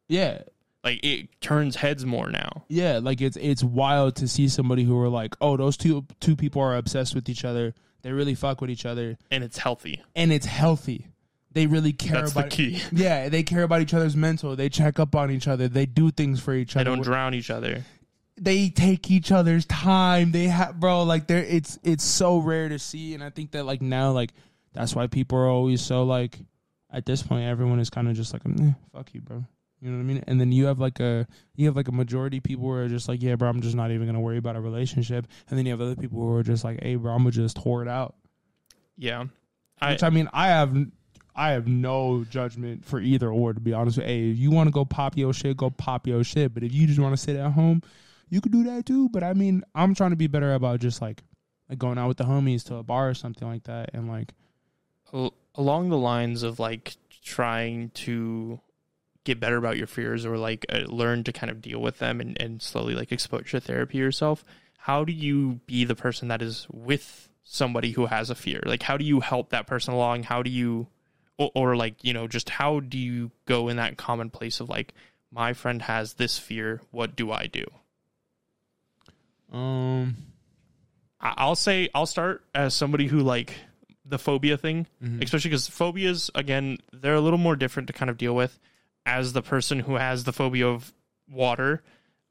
Yeah, Like it turns heads more now. yeah. Like it's it's wild to see somebody who are like, oh, those two two people are obsessed with each other. They really fuck with each other, and it's healthy. and it's healthy. They really care That's about the key. Yeah, they care about each other's mental. They check up on each other. They do things for each They other. don't drown each other. they take each other's time. They have, bro, like they're it's it's so rare to see, and I think that like now, like that's why people are always so like at this point, everyone is kind of just like, eh, fuck you, bro. You know what I mean? And then you have like a you have like a majority of people who are just like, yeah, bro, I'm just not even gonna worry about a relationship. And then you have other people who are just like, hey, bro, I'm gonna just whore it out. Yeah, I, Which I mean, I have I have no judgment for either or. To be honest, with you. hey, if you want to go pop your shit, go pop your shit. But if you just want to sit at home, you could do that too. But I mean, I'm trying to be better about just like like going out with the homies to a bar or something like that, and like along the lines of like trying to get better about your fears or like uh, learn to kind of deal with them and, and slowly like exposure therapy yourself how do you be the person that is with somebody who has a fear like how do you help that person along how do you or, or like you know just how do you go in that common place of like my friend has this fear what do i do um I'll say I'll start as somebody who like the phobia thing, Mhm. especially because phobias again they're a little more different to kind of deal with. As the person who has the phobia of water,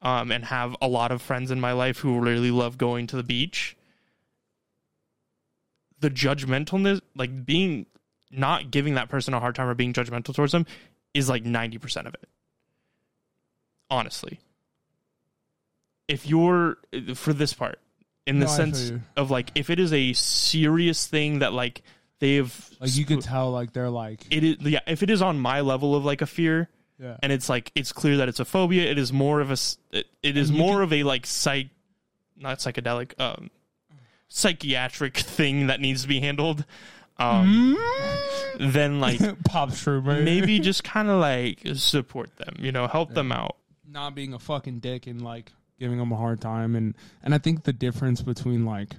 um, and have a lot of friends in my life who really love going to the beach, the judgmentalness, like being not giving that person a hard time or being judgmental towards them, is like ninety percent of it. Honestly, if you're for this part, in the No, sense of like if it is a serious thing that like they've like you could tell like they're like it is yeah if it is on my level of like a fear yeah. and it's like it's clear that it's a phobia it is more of a it, it is more of a like psych not psychedelic um psychiatric thing that needs to be handled um then like pop right? maybe just kind of like support them you know help them out. Not being a fucking dick and like giving them a hard time and and I think the difference between like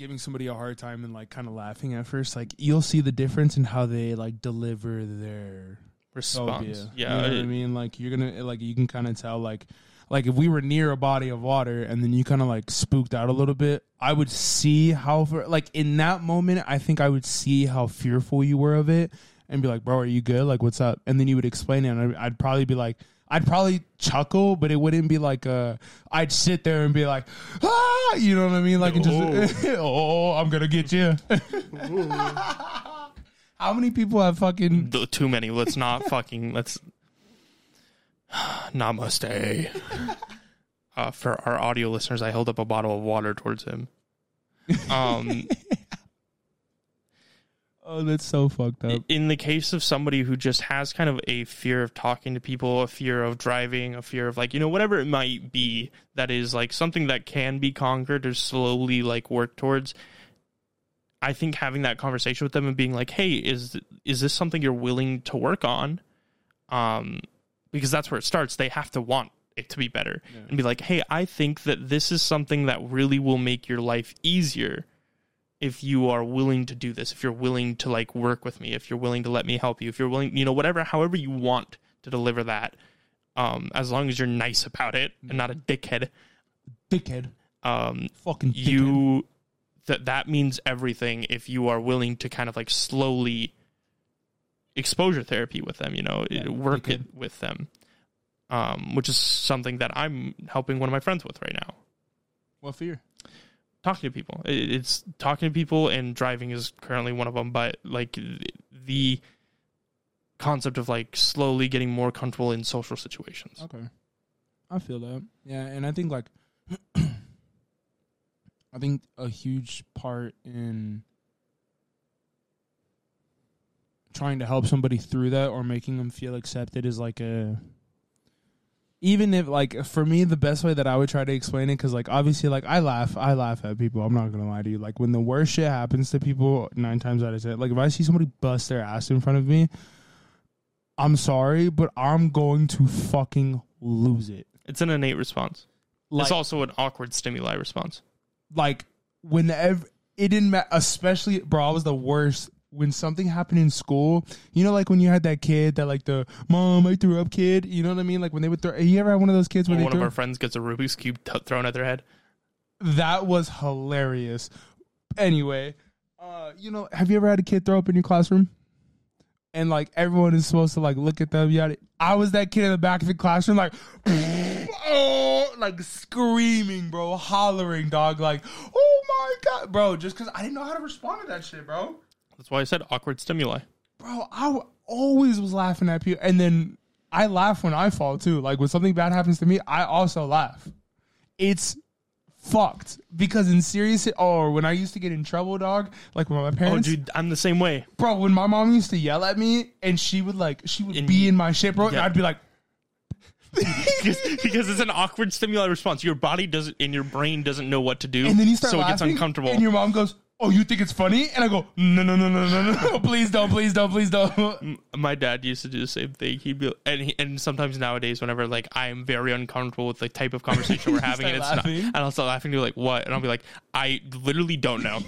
giving somebody a hard time and like kind of laughing at first like you'll see the difference in how they like deliver their response. phobia. Yeah, you know what I mean. Like you're gonna like you can kind of tell like like if we were near a body of water and then you kind of like spooked out a little bit, I would see how for like in that moment I think I would see how fearful you were of it and be like, bro, are you good? Like what's up? And then you would explain it, and I'd, I'd probably be like. I'd probably chuckle, but it wouldn't be like uh I'd sit there and be like, ah, you know what I mean? Like, it just, oh, I'm gonna get you. How many people have fucking too many. Let's not fucking let's namaste. Uh, for our audio listeners, I held up a bottle of water towards him. Um, Oh, that's so fucked up. in the case of somebody who just has kind of a fear of talking to people, a fear of driving, a fear of like, you know, whatever it might be, that is like something that can be conquered or slowly like worked towards. I think having that conversation with them and being like, "Hey, is is this something you're willing to work on?" Um, because that's where it starts. They have to want it to be better and be like, "Hey, I think that this is something that really will make your life easier." If you are willing to do this, if you're willing to like work with me, if you're willing to let me help you, if you're willing, you know, whatever, however you want to deliver that, um, as long as you're nice about it and not a dickhead, Dickhead. um, Fucking dickhead. you that that means everything if you are willing to kind of like slowly exposure therapy with them, you know, Yeah, work dickhead. it with them, um, which is something that I'm helping one of my friends with right now. What fear? Talking to people. It's talking to people, and driving is currently one of them. But like the concept of like slowly getting more comfortable in social situations. Okay. I feel that. Yeah, and I think like I think a huge part in trying to help somebody through that or making them feel accepted is like a even if like for me the best way that I would try to explain it cuz like obviously like I laugh I laugh at people I'm not going to lie to you like when the worst shit happens to people 9 times out of 10 like if I see somebody bust their ass in front of me I'm sorry but I'm going to fucking lose it It's an innate response. like, it's also an awkward stimuli response. like whenever it didn't matter especially bro i was the worst when something happened in school you know like when you had that kid that like the mom i threw up kid. You know what i mean? Like when they would throw you ever had one of those kids When one they of our friends gets a Rubik's cube t- thrown at their head. that was hilarious. Anyway uh you know have you ever had a kid throw up in your classroom? And like everyone is supposed to like look at them yada. I was that kid in the back of the classroom like oh like screaming bro hollering dog like oh my god bro just because i didn't know how to respond to that shit bro That's why I said awkward stimuli. bro i w- always was laughing at people and then i laugh when i fall too like when something bad happens to me i also laugh it's fucked because in serious or when i used to get in trouble dog like when my Oh, parents dude, I'm the same way. bro when my mom used to yell at me and she would like she would And be in my shit bro and i'd be like because, because it's an awkward stimuli response. Your body doesn't, and your brain doesn't know what to do, and then you start so it gets uncomfortable. and your mom goes oh you think it's funny and i go no no no no no no no please don't please don't please don't my dad used to do the same thing. He'd be, and he, and sometimes nowadays, whenever like I am very uncomfortable with the type of conversation we're having, and it's start not, and I'll start laughing. To like what? And I'll be like, I literally don't know.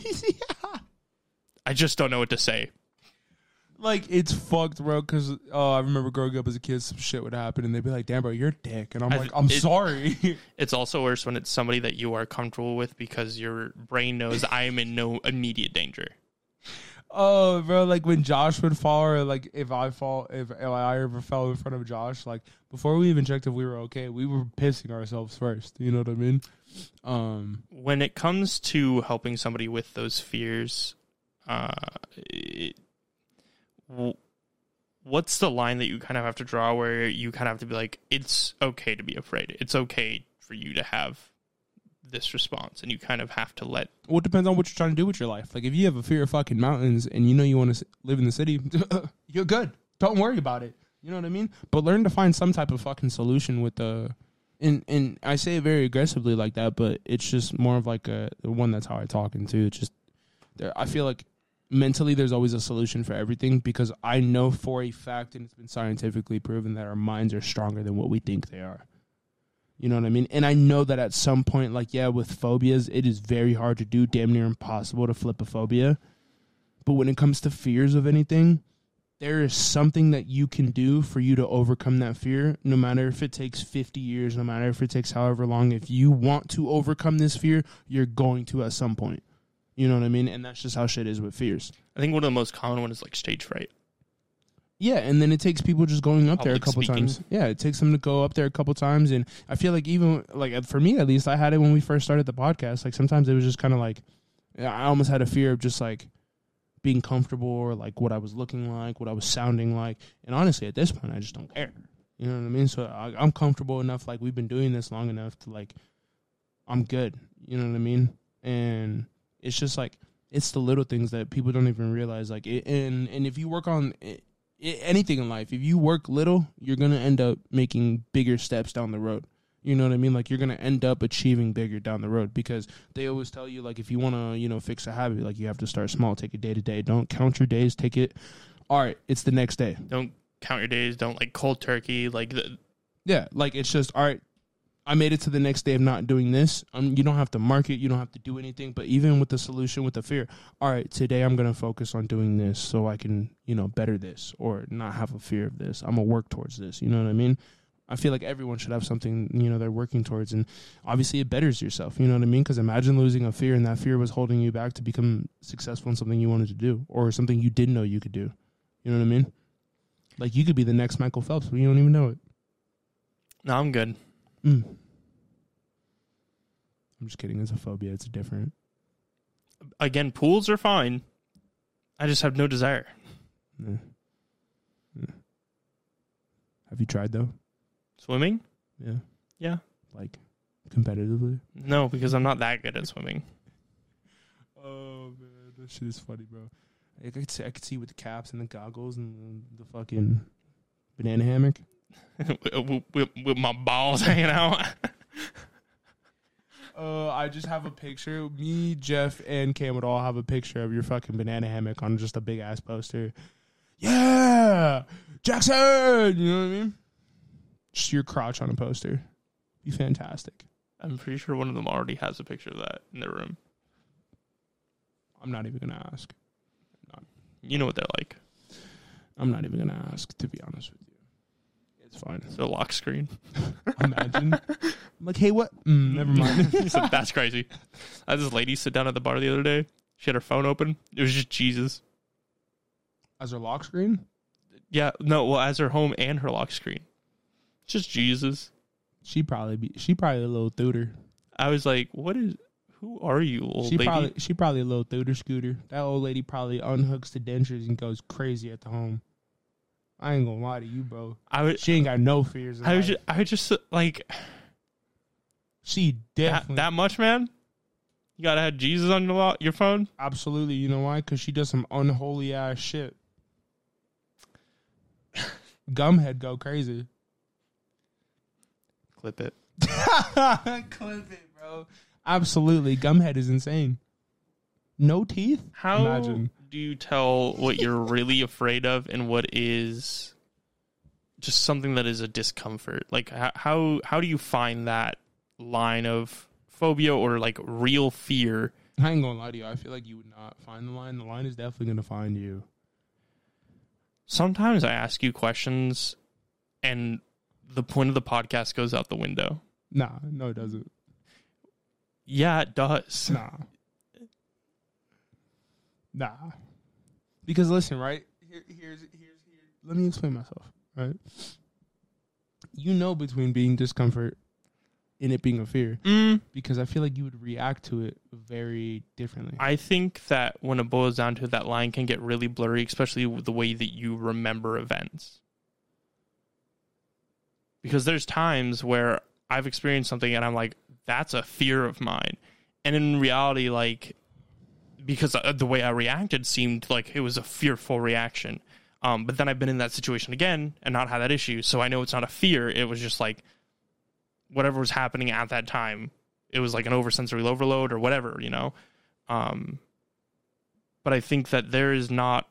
I just don't know what to say. Like it's fucked bro because oh i remember growing up as a kid some shit would happen and they'd be like damn bro you're a dick and i'm I- like i'm it- sorry It's also worse when it's somebody that you are comfortable with because your brain knows I am in no immediate danger. Oh, bro, like when Josh would fall, or like if I fall, if I ever fell in front of Josh, like before we even checked if we were okay, we were pissing ourselves first. You know what I mean? Um, when it comes to helping somebody with those fears, uh, it, what's the line that you kind of have to draw where you kind of have to be like, it's okay to be afraid. It's okay for you to have this response, and you kind of have to let. well, it depends on what you're trying to do with your life. Like if you have a fear of fucking mountains and you know you want to live in the city, you're good. Don't worry about it. You know what I mean? But learn to find some type of fucking solution with the. And and I say it very aggressively like that, but it's just more of like a one that's how I talk into. Just there. I feel like mentally there's always a solution for everything because I know for a fact and it's been scientifically proven that our minds are stronger than what we think they are. You know what I mean? And I know that at some point, like, yeah, with phobias, it is very hard to do, damn near impossible to flip a phobia. But when it comes to fears of anything, there is something that you can do for you to overcome that fear, no matter if it takes 50 years, no matter if it takes however long. If you want to overcome this fear, you're going to at some point. You know what I mean? And that's just how shit is with fears. I think one of the most common ones is like stage fright. Yeah, and then it takes people just going up there a Public couple speaking. times. Yeah, it takes them to go up there a couple times, and I feel like even like for me at least, I had it when we first started the podcast. Like sometimes it was just kind of like I almost had a fear of just like being comfortable or like what I was looking like, what I was sounding like, and honestly, at this point, I just don't care. You know what I mean? So I, I'm comfortable enough. Like we've been doing this long enough to like I'm good. You know what I mean? And it's just like it's the little things that people don't even realize. Like, it, and and if you work on it, it, anything in life, if you work little, you're gonna end up making bigger steps down the road. You know what I mean? Like you're gonna end up achieving bigger down the road because they always tell you like if you want to you know fix a habit, like you have to start small, take it day to day. Don't count your days. Take it. All right, it's the next day. Don't count your days. Don't like cold turkey. Like the, Yeah, like it's just all right. I made it to the next day of not doing this. Um, you don't have to market. You don't have to do anything. But even with the solution, with the fear, all right, today I'm gonna focus on doing this so I can, you know, better this or not have a fear of this. I'm gonna work towards this. You know what I mean? I feel like everyone should have something, you know, they're working towards, and obviously it betters yourself. You know what I mean? Because imagine losing a fear, and that fear was holding you back to become successful in something you wanted to do, or something you didn't know you could do. You know what I mean? Like you could be the next Michael Phelps, but you don't even know it. no, I'm good. Mm. I'm just kidding. It's a phobia. It's different. Again, pools are fine. I just have no desire. Yeah. Yeah. Have you tried though? Swimming? Yeah. Yeah. Like competitively. No, because I'm not that good at swimming. Oh man, that shit is funny, bro. I could see, I could see with the caps and the goggles and the fucking banana hammock. With, with, with my balls hanging out. Uh, I just have a picture. Me, Jeff, and Cam would all have a picture of your fucking banana hammock on just a big ass poster. Yeah, Jackson. You know what I mean? Just your crotch on a poster. Be fantastic. I'm pretty sure one of them already has a picture of that in their room. I'm not even gonna ask. You know what they're like. I'm not even gonna ask. To be honest with you, it's fine. It's a lock screen. Imagine. I'm like, hey, what? Mm, never mind. He said, That's crazy. I had this lady sit down at the bar the other day. She had her phone open. It was just Jesus. As her lock screen. Yeah, no, well, as her home and her lock screen. Just Jesus. She probably be. She probably a little tutor. I was like, what is, who are you, old She lady? probably she probably a little tutor scooter. That old lady probably unhooks the dentures and goes crazy at the home. I ain't gonna lie to you, bro. I was, She ain't got no fears. I was life. just, I was just like, she that, definitely, that much, man? You gotta have Jesus on your, lo- your phone? absolutely. You know why? Because she does some unholy ass shit. Gumhead go crazy. Clip it. Clip it, bro. Absolutely, Gumhead is insane. No teeth. How Imagine. do you tell what you're really afraid of and what is just something that is a discomfort? Like h- how how do you find that line of phobia or like real fear? I ain't gonna lie to you. I feel like you would not find the line. The line is definitely gonna find you. Sometimes I ask you questions and the point of the podcast goes out the window. Nah, no, it doesn't. Yeah, it does. Nah. Nah. Because listen, right? Here, here's here's here. Let me explain myself. Right. You know between being discomfort and it being a fear, Mm, because I feel like you would react to it very differently. I think that when it boils down to it, that line can get really blurry, especially with the way that you remember events. Because there's times where I've experienced something and I'm like, that's a fear of mine. And in reality, like, because uh, the way I reacted seemed like it was a fearful reaction. Um, but then I've been in that situation again and not had that issue. So I know it's not a fear. It was just like whatever was happening at that time. It was like an oversensory overload or whatever, you know? Um, but I think that there is not.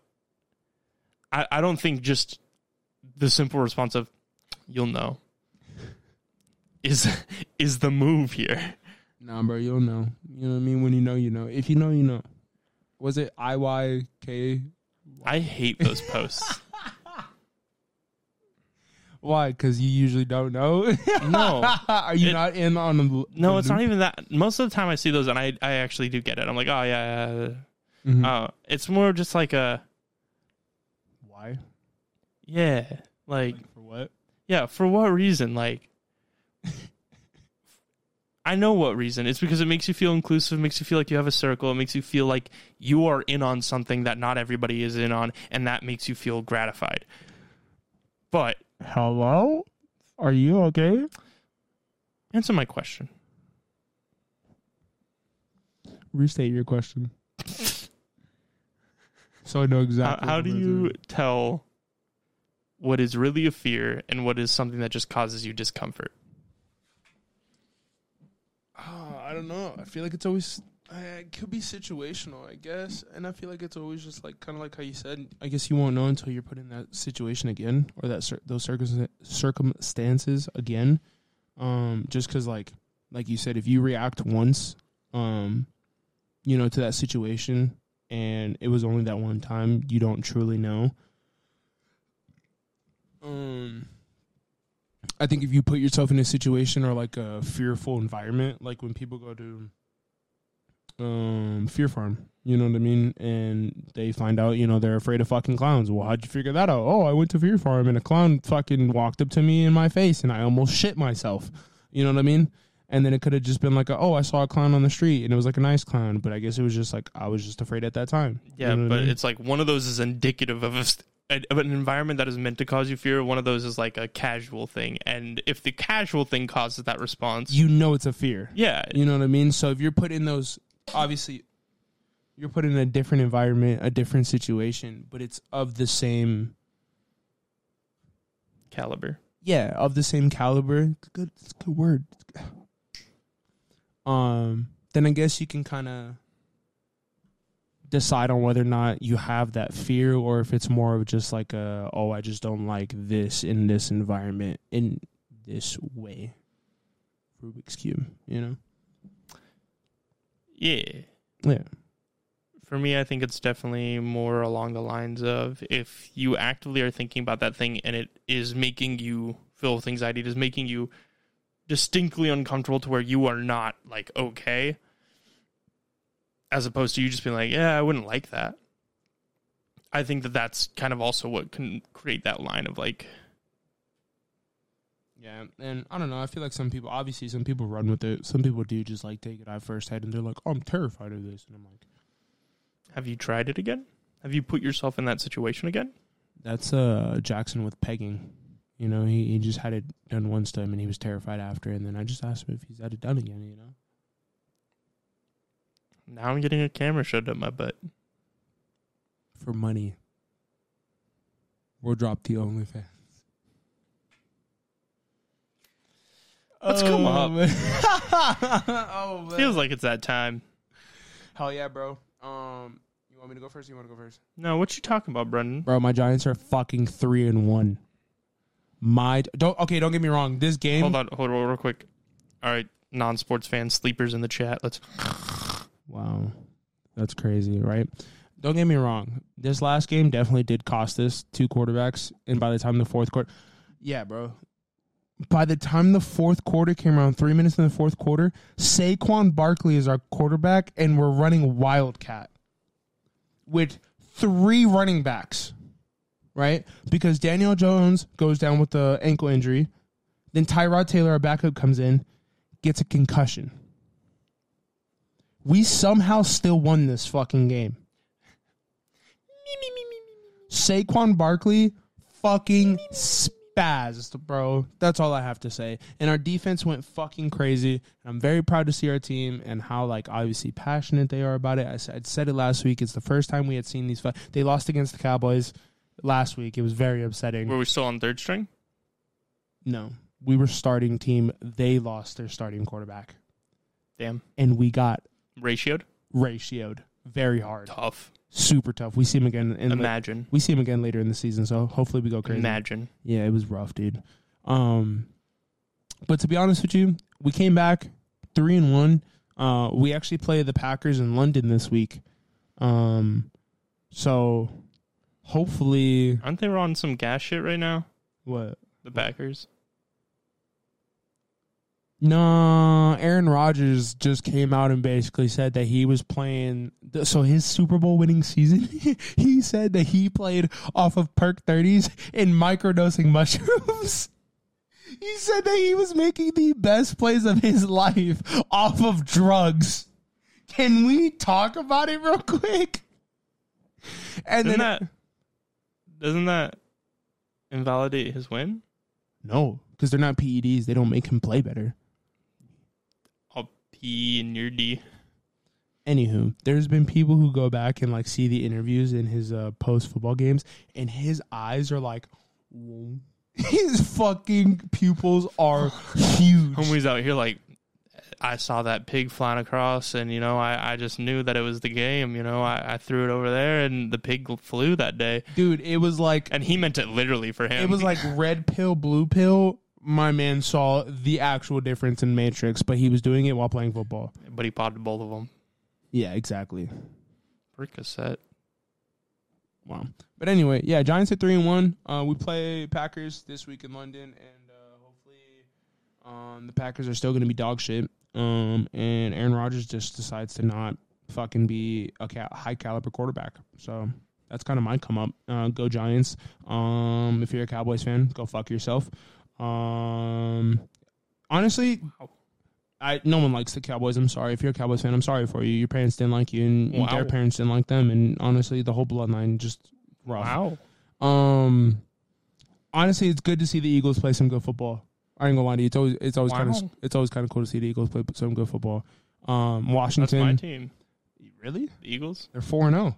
I, I don't think just the simple response of "you'll know" is is the move here. nah, bro, you'll know. You know what I mean? When you know, you know. If you know, you know. Was it I Y K? I hate those posts. Why? Because you usually don't know. No. Are you It- not in on the? No, it's not even that. Most of the time I see those and I, I actually do get it. I'm like, oh, yeah. yeah, Mhm. Uh, it's more just like a, Why? yeah. Like, Like, for what? yeah, for what reason? Like, I know what reason. It's because it makes you feel inclusive, makes you feel like you have a circle, it makes you feel like you are in on something that not everybody is in on, and that makes you feel gratified. But Hello? Are you okay? answer my question. Restate your question. so I know exactly. how what do you tell what is really a fear and what is something that just causes you discomfort? Oh, I don't know. I feel like it's always uh, it could be situational, I guess, and I feel like it's always just like kind of like how you said. I guess you won't know until you're put in that situation again or that cir- those circum- circumstances again. Um, just because like like you said, if you react once, um, you know, to that situation, and it was only that one time, you don't truly know. Um. I think if you put yourself in a situation or like a fearful environment, like when people go to um Fear Farm, you know what I mean, and they find out, you know, they're afraid of fucking clowns. Well, how'd you figure that out? Oh, I went to Fear Farm and a clown fucking walked up to me in my face and I almost shit myself. You know what I mean? And then it could have just been like, a, oh, I saw a clown on the street and it was like a nice clown, but I guess it was just like I was just afraid at that time. You Yeah, know what I but mean? it's like one of those is indicative of a, an environment that is meant to cause you fear. One of those is like a casual thing, and if the casual thing causes that response, you know it's a fear. yeah, You know what I mean? So if you're put in those, obviously, you're put in a different environment, a different situation, but it's of the same, caliber. yeah, of the same caliber. It's a good, it's a good word. Um, then I guess you can kind of decide on whether or not you have that fear, or if it's more of just like a, oh, I just don't like this in this environment in this way. Rubik's cube, you know? Yeah, Yeah. for me, I think it's definitely more along the lines of if you actively are thinking about that thing and it is making you feel with anxiety, it is making you distinctly uncomfortable to where you are not like okay, as opposed to you just being like, yeah, I wouldn't like that. I think that that's kind of also what can create that line of like, Yeah, and I don't know. I feel like some people, obviously, some people run with it. Some people do just like take it at first head, and they're like, "Oh, I'm terrified of this," and I'm like, have you tried it again? Have you put yourself in that situation again? "That's uh Jackson with pegging." You know, he he just had it done once time, and he was terrified after. And then I just asked him if he's had it done again. You know, Now I'm getting a camera shoved up my butt. for money. We'll drop the OnlyFans. Let's come up. man. oh man. Feels like it's that time. Hell yeah, bro. Um, you want me to go first? Or you want to go first? No, what you talking about, Brendan? Bro, my Giants are fucking three and one. My don't okay. Don't get me wrong. This game. Hold on, hold on, real quick. All right, non-sports fans, sleepers in the chat. Let's. Wow, that's crazy, right? Don't get me wrong. This last game definitely did cost us two quarterbacks, and by the time the fourth quarter, yeah, bro. By the time the fourth quarter came around, three minutes in the fourth quarter, Saquon Barkley is our quarterback, and we're running Wildcat with three running backs, right? Because Daniel Jones goes down with the ankle injury, then Tyrod Taylor, our backup, comes in, gets a concussion. We somehow still won this fucking game. Saquon Barkley fucking spazzed, bro. That's all I have to say. And our defense went fucking crazy. And I'm very proud to see our team and how like obviously passionate they are about it. I said, I said it last week. It's the first time we had seen these. Fu- they lost against the Cowboys last week. It was very upsetting. Were we still on third string? No, we were starting team. They lost their starting quarterback, Damn, and we got ratioed. ratioed very hard, Tough. super tough. We see him again in Imagine. we see him again later in the season, so hopefully we go crazy. Imagine. Yeah, it was rough, dude. Um, but to be honest with you, we came back three and one. Uh, we actually play the Packers in London this week. Um, so hopefully, Aren't they on some gas shit right now? what? The Packers. No, Aaron Rodgers just came out and basically said that he was playing. So his Super Bowl winning season, he said that he played off of perk thirties and microdosing mushrooms. He said that he was making the best plays of his life off of drugs. Can we talk about it real quick? And Doesn't then that doesn't that invalidate his win? no, because they're not PEDs. They don't make him play better. I'll your D. Anywho, there's been people who go back and like see the interviews in his uh, post football games, and his eyes are like, whoa. his fucking pupils are huge. Homie's out here like I saw that pig flying across and you know, I, I just knew that it was the game, you know. I, I threw it over there and the pig flew that day. Dude, it was like And he meant it literally for him. it was like red pill, blue pill. My man saw the actual difference in Matrix, but he was doing it while playing football. but he potted both of them. Yeah, exactly. Percocet. Wow. But anyway, yeah, Giants at three and one. Uh, we play Packers this week in London, and uh, hopefully, um, the Packers are still going to be dog shit. Um, and Aaron Rodgers just decides to not fucking be a ca- high caliber quarterback. So that's kind of my come up. Uh, go Giants. Um, if you're a Cowboys fan, go fuck yourself. Um, honestly. Wow. I, no one likes the Cowboys. I'm sorry. If you're a Cowboys fan, I'm sorry for you. Your parents didn't like you, and Wow. their parents didn't like them. And honestly, the whole bloodline just rough. Wow. Um, honestly, it's good to see the Eagles play some good football. I ain't gonna lie to you. It's always it's always kind of it's always kind of cool to see the Eagles play some good football. Um, That's my Washington, team. really? The Eagles? They're four and zero.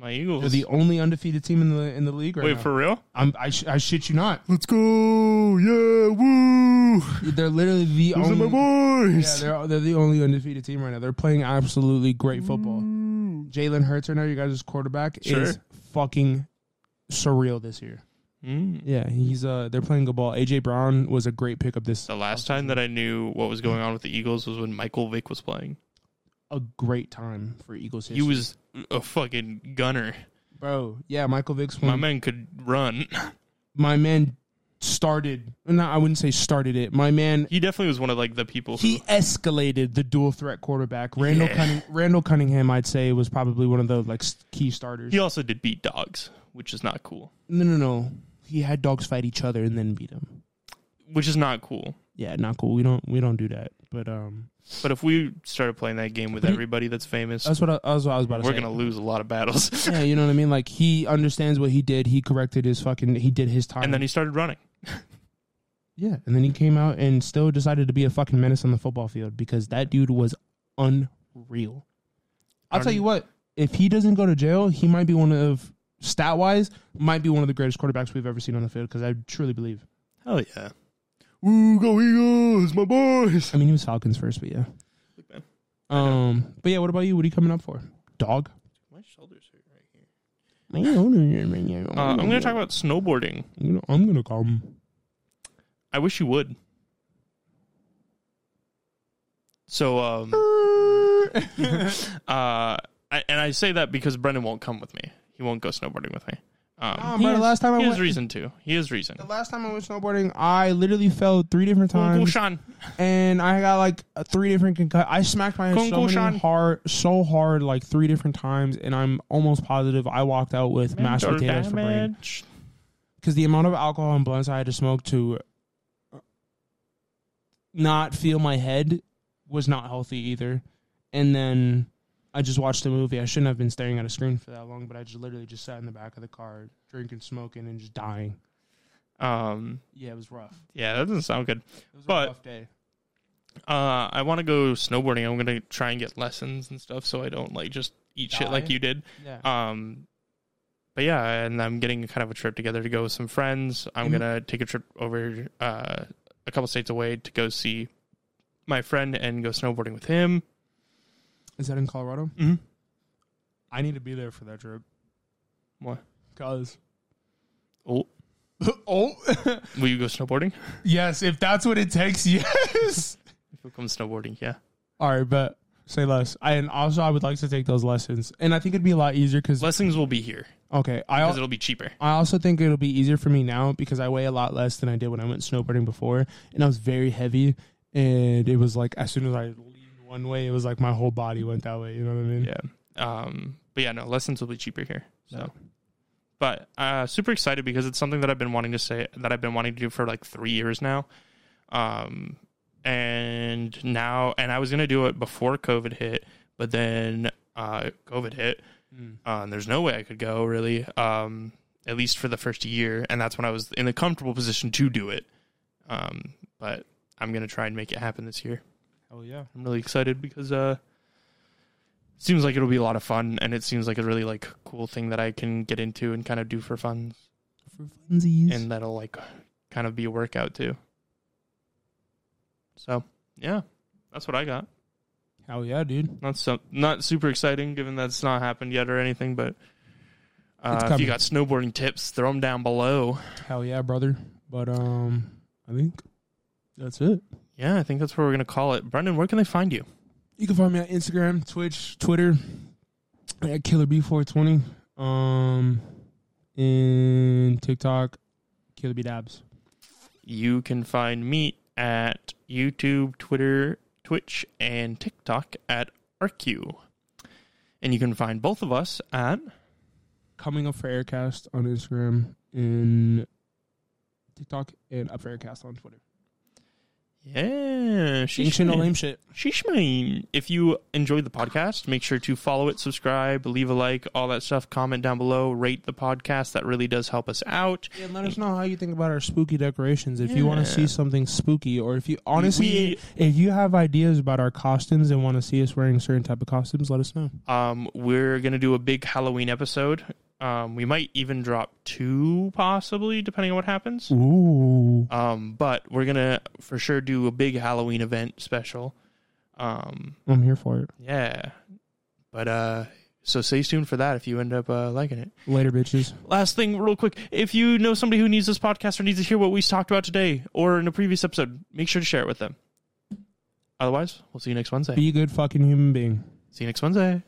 It's my Eagles. They're the only undefeated team in the in the league right Wait, now. for real? I'm, I sh- I shit you not. Let's go. Yeah, woo. They're literally the Those only. are my boys. Yeah, they're they're the only undefeated team right now. They're playing absolutely great football. Jalen Hurts right now, you guys' quarterback Sure. is fucking surreal this year. Mm. Yeah, he's uh they're playing good ball. AJ Brown was a great pickup this The last time that I knew what was going on with the Eagles was when Michael Vick was playing. a great time for Eagles He was a fucking gunner. bro. Yeah, Michael Vick's My one. man could run. my man started. No, I wouldn't say started it. My man He definitely was one of like the people who he escalated the dual threat quarterback. Randall Yeah. Cunning, Randall Cunningham, I'd say, was probably one of the like s- key starters. he also did beat dogs, which is not cool. No, no, no. He had dogs fight each other and then beat them. Which is not cool. Yeah, not cool. We don't we don't do that. But um, But if we started playing that game with everybody that's famous, that's what I, that's what I was about to we're say. gonna lose a lot of battles. yeah, you know what I mean. Like he understands what he did. He corrected his fucking. He did his time. and then he started running. yeah, and then he came out and still decided to be a fucking menace on the football field because that dude was unreal. I'll tell you what. If he doesn't go to jail, he might be one of stat wise might be one of the greatest quarterbacks we've ever seen on the field because I truly believe. Hell yeah. Woo, go Eagles, my boys. I mean, he was Falcons first, but yeah. Look, man, Um, but yeah, what about you? What are you coming up for? Dog. my shoulders hurt right here. I'm Uh, I'm gonna talk about snowboarding. gonna, I'm gonna come. I wish you would. So, um, uh, I, and I say that because Brendan won't come with me. He won't go snowboarding with me. Um, Nah, he bro, the has- last time I he has went- reason to. He has reason. The last time I went snowboarding, I literally fell three different Cool, cool, times, Sean. and I got like three different concussions. I smacked my head Cool, so many hard, so hard, like three different times, and I'm almost positive I walked out with mashed Mental potatoes for brain because the amount of alcohol and blunts I had to smoke to not feel my head was not healthy either. And then I just watched a movie. I shouldn't have been staring at a screen for that long, but I just literally just sat in the back of the car, drinking, smoking, and just dying. Um, Yeah, it was rough. yeah, that doesn't sound good. It was But- a rough day. Uh, I want to go snowboarding. I'm gonna try and get lessons and stuff, so I don't like just eat shit like you did. Yeah. Um, but yeah, and I'm getting kind of a trip together to go with some friends. I'm Mhm. gonna take a trip over uh, a couple states away to go see my friend and go snowboarding with him. Is that in Colorado? Mm-hmm. I need to be there for that trip. What? Cause Oh, oh will you go snowboarding? yes, if that's what it takes, yes. If it comes snowboarding, yeah. All right, but Say less. I, and also, I would like to take those lessons, and I think it'd be a lot easier because Lessons will be here okay, I because it'll be cheaper. I also think it'll be easier for me now because I weigh a lot less than I did when I went snowboarding before, and I was very heavy, and it was like as soon as I one way, it was like my whole body went that way. You know what I mean? Yeah. Um, but yeah, no, lessons will be cheaper here. So, Yeah. but uh, super excited because it's something that I've been wanting to say that I've been wanting to do for like three years now. Um, and now, and I was gonna do it before COVID hit, but then uh, COVID hit. Mm. Uh, and there's no way I could go really, um, at least for the first year, and that's when I was in a comfortable position to do it. Um, but I'm gonna try and make it happen this year. Oh yeah. I'm really excited because uh seems like it'll be a lot of fun and it seems like a really like cool thing that I can get into and kind of do for fun For funsies. and that'll like kind of be a workout too. So, yeah. That's what I got. Hell yeah, dude. Not so not super exciting given that's not happened yet or anything, but uh, if you got snowboarding tips, throw them down below. Hell yeah, brother. But um, I think that's it. Yeah, I think that's where we're gonna call it. Brendan, where can they find you? You can find me on Instagram, Twitch, Twitter at Killer B420. Um, in TikTok, Killer B Dabs. You can find me at YouTube, Twitter, Twitch, and TikTok at RQ. And you can find both of us at Coming up for Aircast on Instagram and TikTok and up for Aircast on Twitter. Yeah, shit no lame shit. Sheesh man. If you enjoyed the podcast, make sure to follow it, subscribe, leave a like, all that stuff. Comment down below, rate the podcast. That really does help us out. And let us know how you think about our spooky decorations. If you want to see something spooky, or if you honestly, if you have ideas about our costumes and want to see us wearing certain type of costumes, let us know. Um, we're gonna do a big Halloween episode. Um, we might even drop two, possibly, depending on what happens. Ooh, Um, but we're gonna for sure do a big Halloween event special. Um, I'm here for it. yeah, but uh, so stay tuned for that if you end up uh, liking it. Later, bitches. Last thing, real quick, if you know somebody who needs this podcast or needs to hear what we talked about today or in a previous episode, make sure to share it with them. Otherwise, we'll see you next Wednesday. Be a good fucking human being. See you next Wednesday.